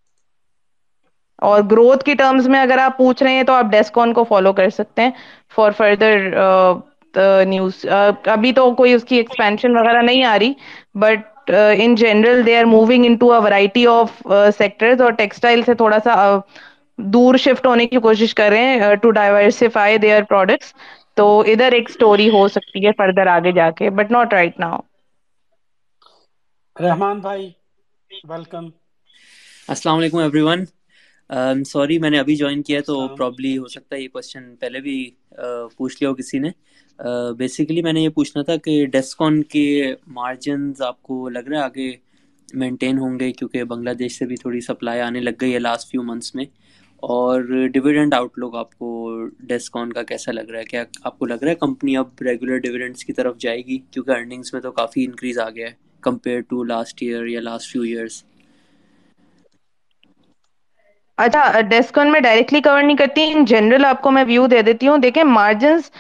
اور گروتھ کی ٹرمز میں اگر آپ پوچھ رہے ہیں تو آپ ڈیسکون کو فالو کر سکتے ہیں فار فردر نیوز ابھی تو کوئی اس کی ایکسپینشن وغیرہ نہیں آ رہی but in general they are moving in to into variety of sector اور ٹیکسٹائل سے تھوڑا سا دور شفٹ ہونے کی کوشش کر رہے ہیں to diversify they are products تو ادھر ایک اسٹوری ہو سکتی ہے فردر آگے جا کے but not right now Rahman بھائی ویلکم السلام علیکم ایوری ون سوری میں نے ابھی جوائن کیا تو پرابلی ہو سکتا ہے یہ کوشچن پہلے بھی پوچھ لیا ہو کسی نے بیسیکلی میں نے یہ پوچھنا تھا کہ ڈیسکون کے مارجنز آپ کو لگ رہا ہے آگے مینٹین ہوں گے؟ کیونکہ بنگلہ دیش سے بھی تھوڑی سپلائی آنے لگ گئی ہے لاسٹ فیو منتھس میں۔ اور ڈویڈنڈ آؤٹ لک آپ کو ڈیسکون کا کیسا لگ رہا ہے؟ کیا آپ کو لگ رہا ہے کمپنی اب ریگولر ڈویڈنڈس کی طرف جائے گی؟ کیونکہ ارننگس میں تو کافی انکریز آ گیا ہے کمپیئر ٹو لاسٹ ایئر یا لاسٹ فیو ایئرس اچھا ڈیسکون میں ڈائریکٹلی کور نہیں کرتی ان جنرل آپ کو میں ویو دے دیتی ہوں۔ دیکھیں مارجنس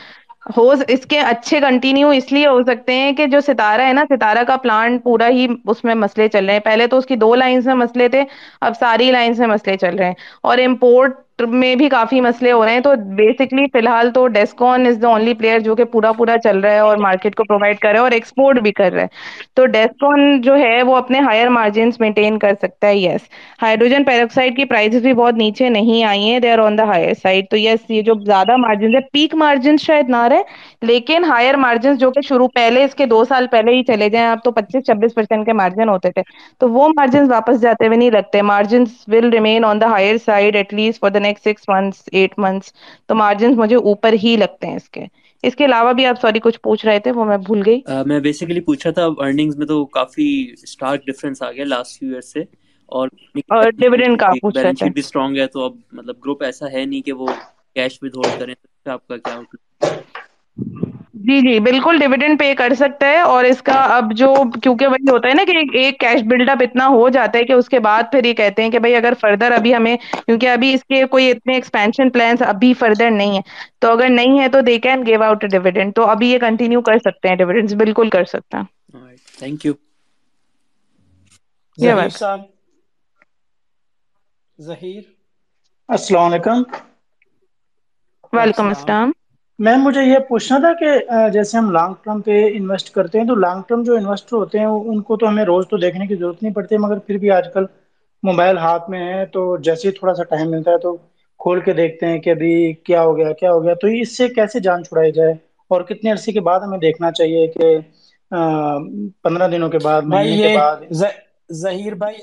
ہو اس کے اچھے کنٹینیو اس لیے ہو سکتے ہیں کہ جو ستارہ ہے نا، ستارہ کا پلانٹ پورا ہی اس میں مسئلے چل رہے ہیں۔ پہلے تو اس کی دو لائنز میں مسئلے تھے، اب ساری لائنز میں مسئلے چل رہے ہیں۔ اور امپورٹ میں بھی کافی مسئلے ہو رہے ہیں تو بیسکلی فی الحال تو Descon is the only player جو کہ پورا پورا چل رہا ہے اور مارکیٹ کو پرووائڈ کر رہا ہے اور ایکسپورٹ بھی کر رہا ہے۔ تو ڈیسکون جو ہے وہ اپنے ہائر مارجنس مینٹین کر سکتا ہے یس ہائیڈروجن پیروکسائڈ کی پرائز بھی بہت نیچے نہیں آئی ہیں they are on the higher side تو یس یہ جو زیادہ مارجنس ہے پیک مارجنس شاید نہ رہے، لیکن ہائر مارجنس جو کہ شروع پہلے، اس کے دو سال پہلے ہی چلے جائیں آپ تو پچیس چھبیس پرسینٹ کے مارجن ہوتے تھے۔ تو وہ مارجنس واپس جاتے ہوئے نہیں لگتے۔ Margins will remain on the higher side at least for the next six months eight months تو مارجن مجھے اوپر ہی لگتے ہیں اس کے۔ اس کے علاوہ بھی آپ سوری کچھ پوچھ رہے تھے وہ میں بھول گئی۔ میں بیسیکلی پوچھا تھا ارننگ میں تو کافی اسٹارک ڈفرینس آ گیا لاسٹ فیو ایئر سے۔ اور ڈیویڈنڈ کا پوچھ رہے تھے۔ بھی اسٹرانگ ہے تو اب مطلب گروپ ایسا ہے نہیں کہ وہ کیش ود ہولڈ کریں آپ کا کیا مطلب؟ جی جی بالکل ڈیویڈنڈ پے کر سکتا ہے اور اس کا اب جو کیونکہ وہی ہوتا ہے نا کہ ایک کیش بلڈ اپ اتنا ہو جاتا ہے کہ اس کے بعد پھر یہ کہتے ہیں کہ بھائی اگر فردر ابھی ہمیں کیونکہ ابھی اس کے کوئی اتنے ایکسپینشن پلانس ابھی فردر نہیں ہے تو اگر نہیں ہے تو they can give out dividend تو ابھی یہ کنٹینیو کر سکتے ہیں ڈیویڈنڈ بالکل کر سکتا۔ ہے تھینک یو ظہیر صاحب۔ ظہیر السلام علیکم۔ وعلیکم السلام۔ میم مجھے یہ پوچھنا تھا کہ جیسے ہم لانگ ٹرم پہ انویسٹ کرتے ہیں تو لانگ ٹرم جو انویسٹر ہوتے ہیں ان کو تو ہمیں روز تو دیکھنے کی ضرورت نہیں پڑتی مگر پھر بھی آج کل موبائل ہاتھ میں ہے تو جیسے ہی تھوڑا سا ٹائم ملتا ہے تو کھول کے دیکھتے ہیں کہ ابھی کیا ہو گیا کیا ہو گیا تو اس سے کیسے جان چھڑائی جائے؟ اور کتنے عرصے کے بعد ہمیں دیکھنا چاہیے کہ پندرہ دنوں کے بعد مہینے کے بعد؟ ظہیر بھائی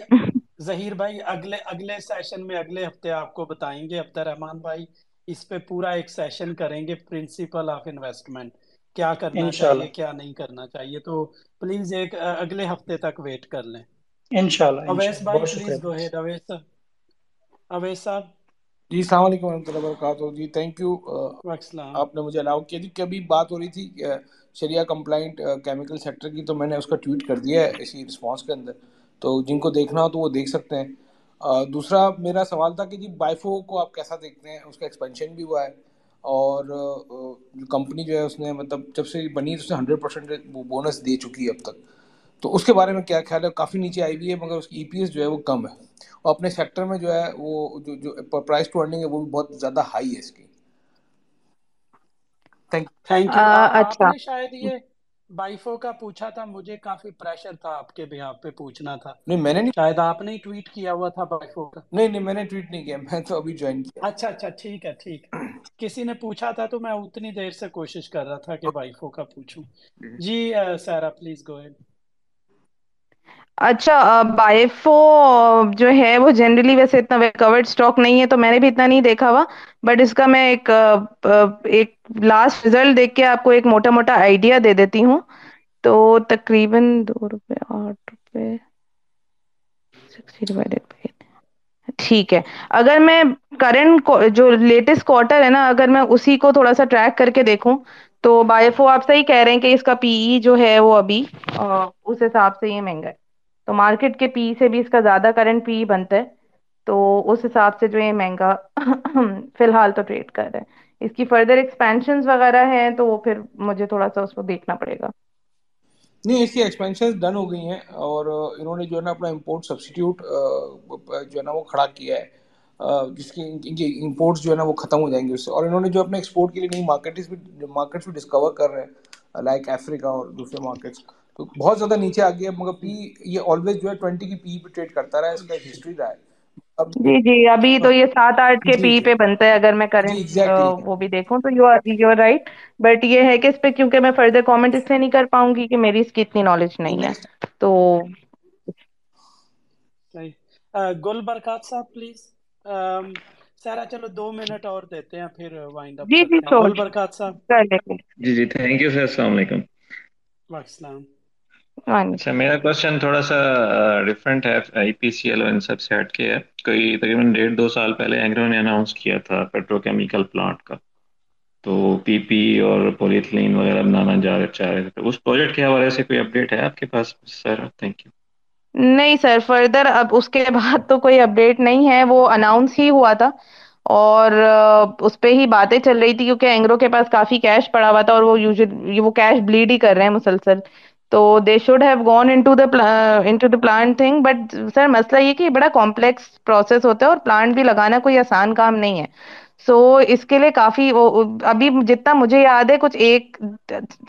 ظہیر بھائی اگلے اگلے سیشن میں اگلے ہفتے آپ کو بتائیں گے عبد الرحمان بھائی اس پہ پورا ایک سیشن کریں گے پرنسپل آف انویسٹمنٹ کیا کرنا انشاءاللہ۔ چاہیے کیا نہیں کرنا چاہیے تو پلیز ایک اگلے ہفتے تک ویٹ کر لیں۔ انشاءاللہ اویس انشاءاللہ بھائی بہت شکریہ۔ Please go ahead Awais Awais صاحب۔ جی السلام علیکم ورحمۃ اللہ وبرکاتہ۔ جی تھینک یو السلام آپ نے مجھے الاؤ کیا جی کبھی بات ہو رہی تھی شریعہ کمپلائنٹ کیمیکل سیکٹر کی تو میں نے اس کا ٹویٹ کر دیا ہے اسی رسپانس کے اندر۔ تو جن کو دیکھنا ہو تو وہ دیکھ سکتے ہیں۔ دوسرا میرا سوال تھا کہ جی بائفو کو آپ کیسا دیکھتے ہیں؟ اس کا ایکسپینشن بھی ہوا ہے اور جو کمپنی جو ہے اس نے مطلب جب سے بنی اس نے ہنڈریڈ پرسینٹ بونس دے چکی ہے اب تک۔ تو اس کے بارے میں کیا خیال ہے؟ کافی نیچے آئی ہوئی ہے مگر اس کی ای پی ایس جو ہے وہ کم ہے۔ اور اپنے سیکٹر میں جو ہے وہ جو جو پرائز ٹو ارننگ ہے وہ بھی بہت زیادہ ہائی ہے اس کی۔ تھینک یو اچھا۔ نے شاید یہ بائیفو کا پوچھا تھا مجھے کافی پریشر تھا آپ کے بھی آپ پہ پوچھنا تھا۔ نہیں میں نے نہیں شاید آپ نے ٹویٹ کیا ہوا تھا بائیفو کا۔ نہیں نہیں میں نے ٹویٹ نہیں کیا میں تو ابھی جوائن کیا۔ اچھا اچھا ٹھیک ہے ٹھیک۔ کسی نے پوچھا تھا تو میں اتنی دیر سے کوشش کر رہا تھا کہ بائیفو کا پوچھوں۔ جی سارا پلیز گو اچھا بائیفو جو ہے، وہ جنرلی ویسے اتنا کورڈ اسٹاک نہیں ہے، تو میں نے بھی اتنا نہیں دیکھا ہوا۔ بٹ اس کا میں ایک ایک لاسٹ رزلٹ دیکھ کے آپ کو ایک موٹا موٹا آئیڈیا دے دیتی ہوں۔ تو تقریباً دو روپے، آٹھ روپے ٹھیک ہے۔ اگر میں کرنٹ جو لیٹسٹ کوارٹر ہے نا، اگر میں اسی کو تھوڑا سا ٹریک کر کے دیکھوں، تو بایوفو آپ صحی کہہ رہے ہیں کہ اس کا پی ای جو ہے وہ ابھی اس حساب سے یہ مہنگا ہے۔ تو مارکیٹ کے پی سے بھی اس کا زیادہ کرنٹ پی بنتا ہے۔ تو اس حساب سے جو ہے مہنگا فی الحال تو ٹریڈ کر رہے ہیں اس کی فردر ایکسپینشن وغیرہ ہیں تو وہ پھر مجھے تھوڑا سا اس کو دیکھنا پڑے گا۔ نہیں، اس کی ایکسپینشن ڈن ہو گئی ہیں اور انہوں نے جو ہے نا اپنا امپورٹ سبسٹیوٹ جو ہے نا وہ کھڑا کیا ہے۔ جس کی ان کی امپورٹس جو ہے نا وہ ختم ہو جائیں گے اس سے۔ اور انہوں نے جو اپنے ایکسپورٹ کے لیے نئی مارکیٹس بھی مارکیٹس بھی ڈسکور کر رہے ہیں لائک افریقہ اور دوسرے مارکیٹس تو بہت زیادہ نیچے آ گیا مگر پی یہ آلویز جو ہے ٹوینٹی کی پی پہ ٹریڈ کرتا رہا ہے اس کا ایک ہسٹری رہا ہے۔ جی جی ابھی تو یہ سات آٹھ کے جی پی جی۔ پہ بنتا ہے اگر میں جی کریں ایگزیکٹلی وہ بھی دیکھوں۔ تو you you are right but یہ ہے کہ اس پہ کیونکہ میں فردر کامنٹ اس لیے نہیں کر پاؤں گی کہ میری اس کی اتنی نالج نہیں ہے۔ تو گل برکات صاحب پلیز سارا چلو دو منٹ اور دیتے ہیں پھر وائنڈ اپ جی جی گل برکات صاحب۔ جی جی تھینک یو سر السلام علیکم۔ السلام۔ اچھا میرا کوشچن تھوڑا سا ڈفرینٹ ہے آئی پی سی ایل اور ان سب سے ہٹ کے ہے کوئی تقریباً ڈیڑھ دو سال پہلے اینگرو نے اناؤنس کیا تھا پیٹرو کیمیکل پلانٹ کا تو پی پی اور پولیتھلین وغیرہ بنانا جا چاہ رہے تھے تو اس پروجیکٹ کے حوالے سے کوئی اپڈیٹ ہے آپ کے پاس سر تھینک یو نہیں سر فردر اب اس کے بعد تو کوئی اپڈیٹ نہیں ہے وہ اناؤنس ہی ہوا تھا اور اس پہ ہی باتیں چل رہی تھی کیونکہ اینگرو کے پاس کافی کیش پڑا ہوا تھا اور وہ وہ کیش بلیڈ ہی کر رہے ہیں مسلسل تو they should have gone plant thing but sir مسئلہ یہ کہ بڑا کمپلیکس پروسیس ہوتا ہے اور پلانٹ بھی لگانا کوئی آسان کام نہیں ہے سو اس کے لیے کافی ابھی جتنا مجھے یاد ہے کچھ ایک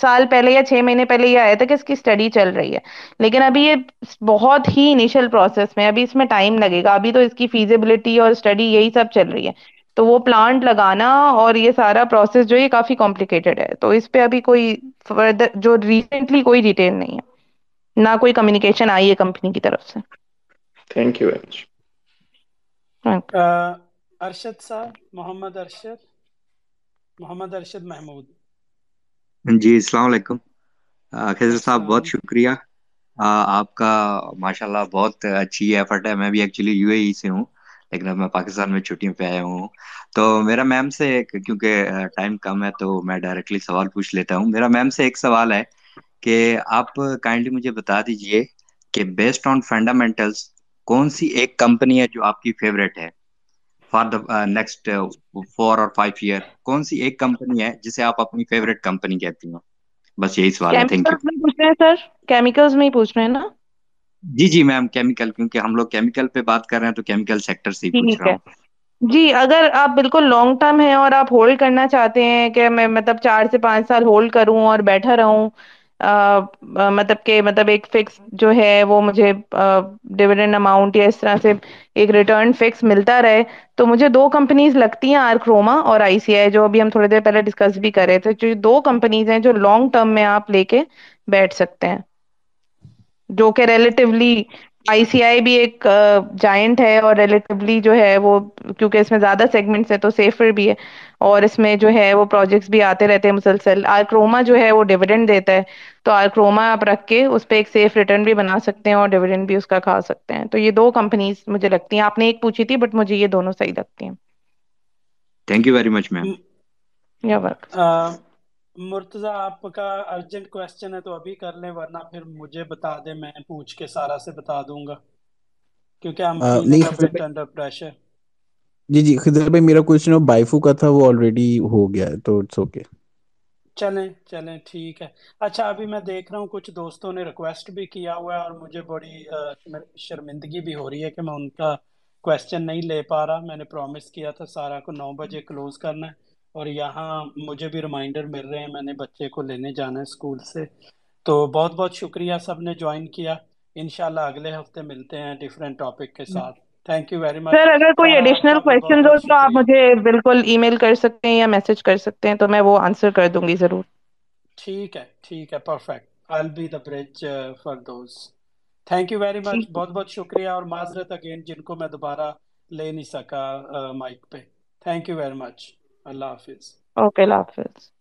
سال پہلے یا چھ مہینے پہلے یہ آیا تھا کہ اس کی اسٹڈی چل رہی ہے لیکن ابھی یہ بہت ہی انیشیل پروسیس میں ابھی اس میں ٹائم لگے گا ابھی تو اس کی فیزیبلٹی اور اسٹڈی یہی سب چل رہی ہے تو وہ پلانٹ لگانا اور یہ سارا پروسیس جو ہے کافی کمپلیکیٹڈ ہے۔ تو اس پہ ابھی کوئی فردر جو ریسینٹلی کوئی ڈیٹیل نہیں ہے۔ نہ کوئی کمیونیکیشن آئی ہے کمپنی کی طرف سے۔ Thank you very much Arshad صاحب محمد ارشد محمد ارشد محمود۔ جی السلام علیکم۔ خضر صاحب بہت شکریہ۔ آپ کا ماشاء اللہ بہت اچھی ایفرٹ ہے۔ میں بھی ایکچولی یو اے ای سے ہوں۔ لیکن اب میں پاکستان میں چھٹیوں پہ آیا ہوں۔ تو میرا میم سے کیونکہ ٹائم کم ہے تو میں ڈائریکٹلی سوال پوچھ لیتا ہوں۔ میرا میم سے ایک سوال ہے کہ آپ کائنڈلی مجھے بتا دیجیے کہ بیسڈ آن فنڈامنٹلس کون سی ایک کمپنی ہے جو آپ کی فیوریٹ ہے؟ فار دا نیکسٹ فور اور فائیو ایئر کون سی ایک کمپنی ہے جسے آپ اپنی فیوریٹ کمپنی کہتی ہوں بس یہی سوال ہے تھینک یو سر۔ کیمیکلز میں ہی پوچھ رہے ہیں نا؟ جی جی میم کیمیکل کیونکہ ہم لوگ کیمیکل پہ بات کر رہے ہیں تو کیمیکل سیکٹر سے جی اگر آپ بالکل لانگ ٹرم ہیں اور آپ ہولڈ کرنا چاہتے ہیں کہ میں مطلب چار سے پانچ سال ہولڈ کروں اور بیٹھا رہوں مطلب کہ مطلب ایک فکس جو ہے وہ مجھے ڈویڈنڈ اماؤنٹ یا اس طرح سے ایک ریٹرن فکس ملتا رہے، تو مجھے دو کمپنیز لگتی ہیں آرکروما اور آئی سی آئی جو ابھی ہم تھوڑی دیر پہلے ڈسکس بھی کر رہے تھے۔ جو دو کمپنیز ہیں جو لانگ ٹرم میں آپ لے کے بیٹھ سکتے ہیں۔ جو کہ ریلیٹیولی آئی سی آئی بھی ایک جائنٹ ہے اور ریلیٹیولی جو ہے وہ کیونکہ اس میں زیادہ سیگمنٹس ہیں تو سیفر بھی ہے اور اس میں جو ہے وہ پروجیکٹس بھی آتے رہتے ہیں مسلسل۔ آرکروما جو ہے وہ ڈویڈنڈ دیتا ہے تو آرکروما آپ رکھ کے اس پہ ایک سیف ریٹرن بھی بنا سکتے ہیں اور ڈویڈنڈ بھی اس کا کھا سکتے ہیں۔ تو یہ دو کمپنیز مجھے لگتی ہیں۔ آپ نے ایک پوچھی تھی بٹ مجھے یہ دونوں صحیح لگتی ہیں۔ Thank you very much ma'am یا ویلکم مرتضی آپ کا ارجنٹ کوشچن ہے تو ابھی کر لیں ورنہ پھر مجھے بتا دیں میں پوچھ کے سارا سے بتا دوں گا۔ کیونکہ ہم انڈر پریشر جی جی خضر بھائی میرا کوشچن بائیفو کا تھا وہ آلریڈی ہو گیا ہے تو اٹس اوکے چلیں چلیں ٹھیک ہے۔ اچھا ابھی میں دیکھ رہا ہوں کچھ دوستوں نے ریکویسٹ بھی کیا ہوا ہے اور مجھے بڑی شرمندگی بھی ہو رہی ہے کہ میں ان کا کوشچن نہیں لے پا رہا۔ میں نے پرومس کیا تھا سارا کو نو بجے کلوز کرنا ہے۔ اور یہاں مجھے بھی ریمائنڈر مل رہے ہیں میں نے بچے کو لینے جانا ہے اسکول سے۔ تو بہت بہت شکریہ سب نے جوائن کیا۔ انشاءاللہ اگلے ہفتے ملتے ہیں ڈفرینٹ ٹاپک کے ساتھ۔ Thank you very much sir اگر کوئی ایڈیشنل کوشچن ہو تو آپ مجھے بالکل ای میل کر سکتے ہیں یا میسج کر سکتے ہیں تو میں وہ آنسر کر دوں گی ضرور۔ ٹھیک ہے ٹھیک ہے perfect I be the bridge for those thank you very much بہت بہت شکریہ۔ اور معذرت اگین جن کو میں دوبارہ لے نہیں سکا uh, مائک پہ۔ تھینک یو ویری مچ اللہ حافظ۔ اوکے اللہ حافظ۔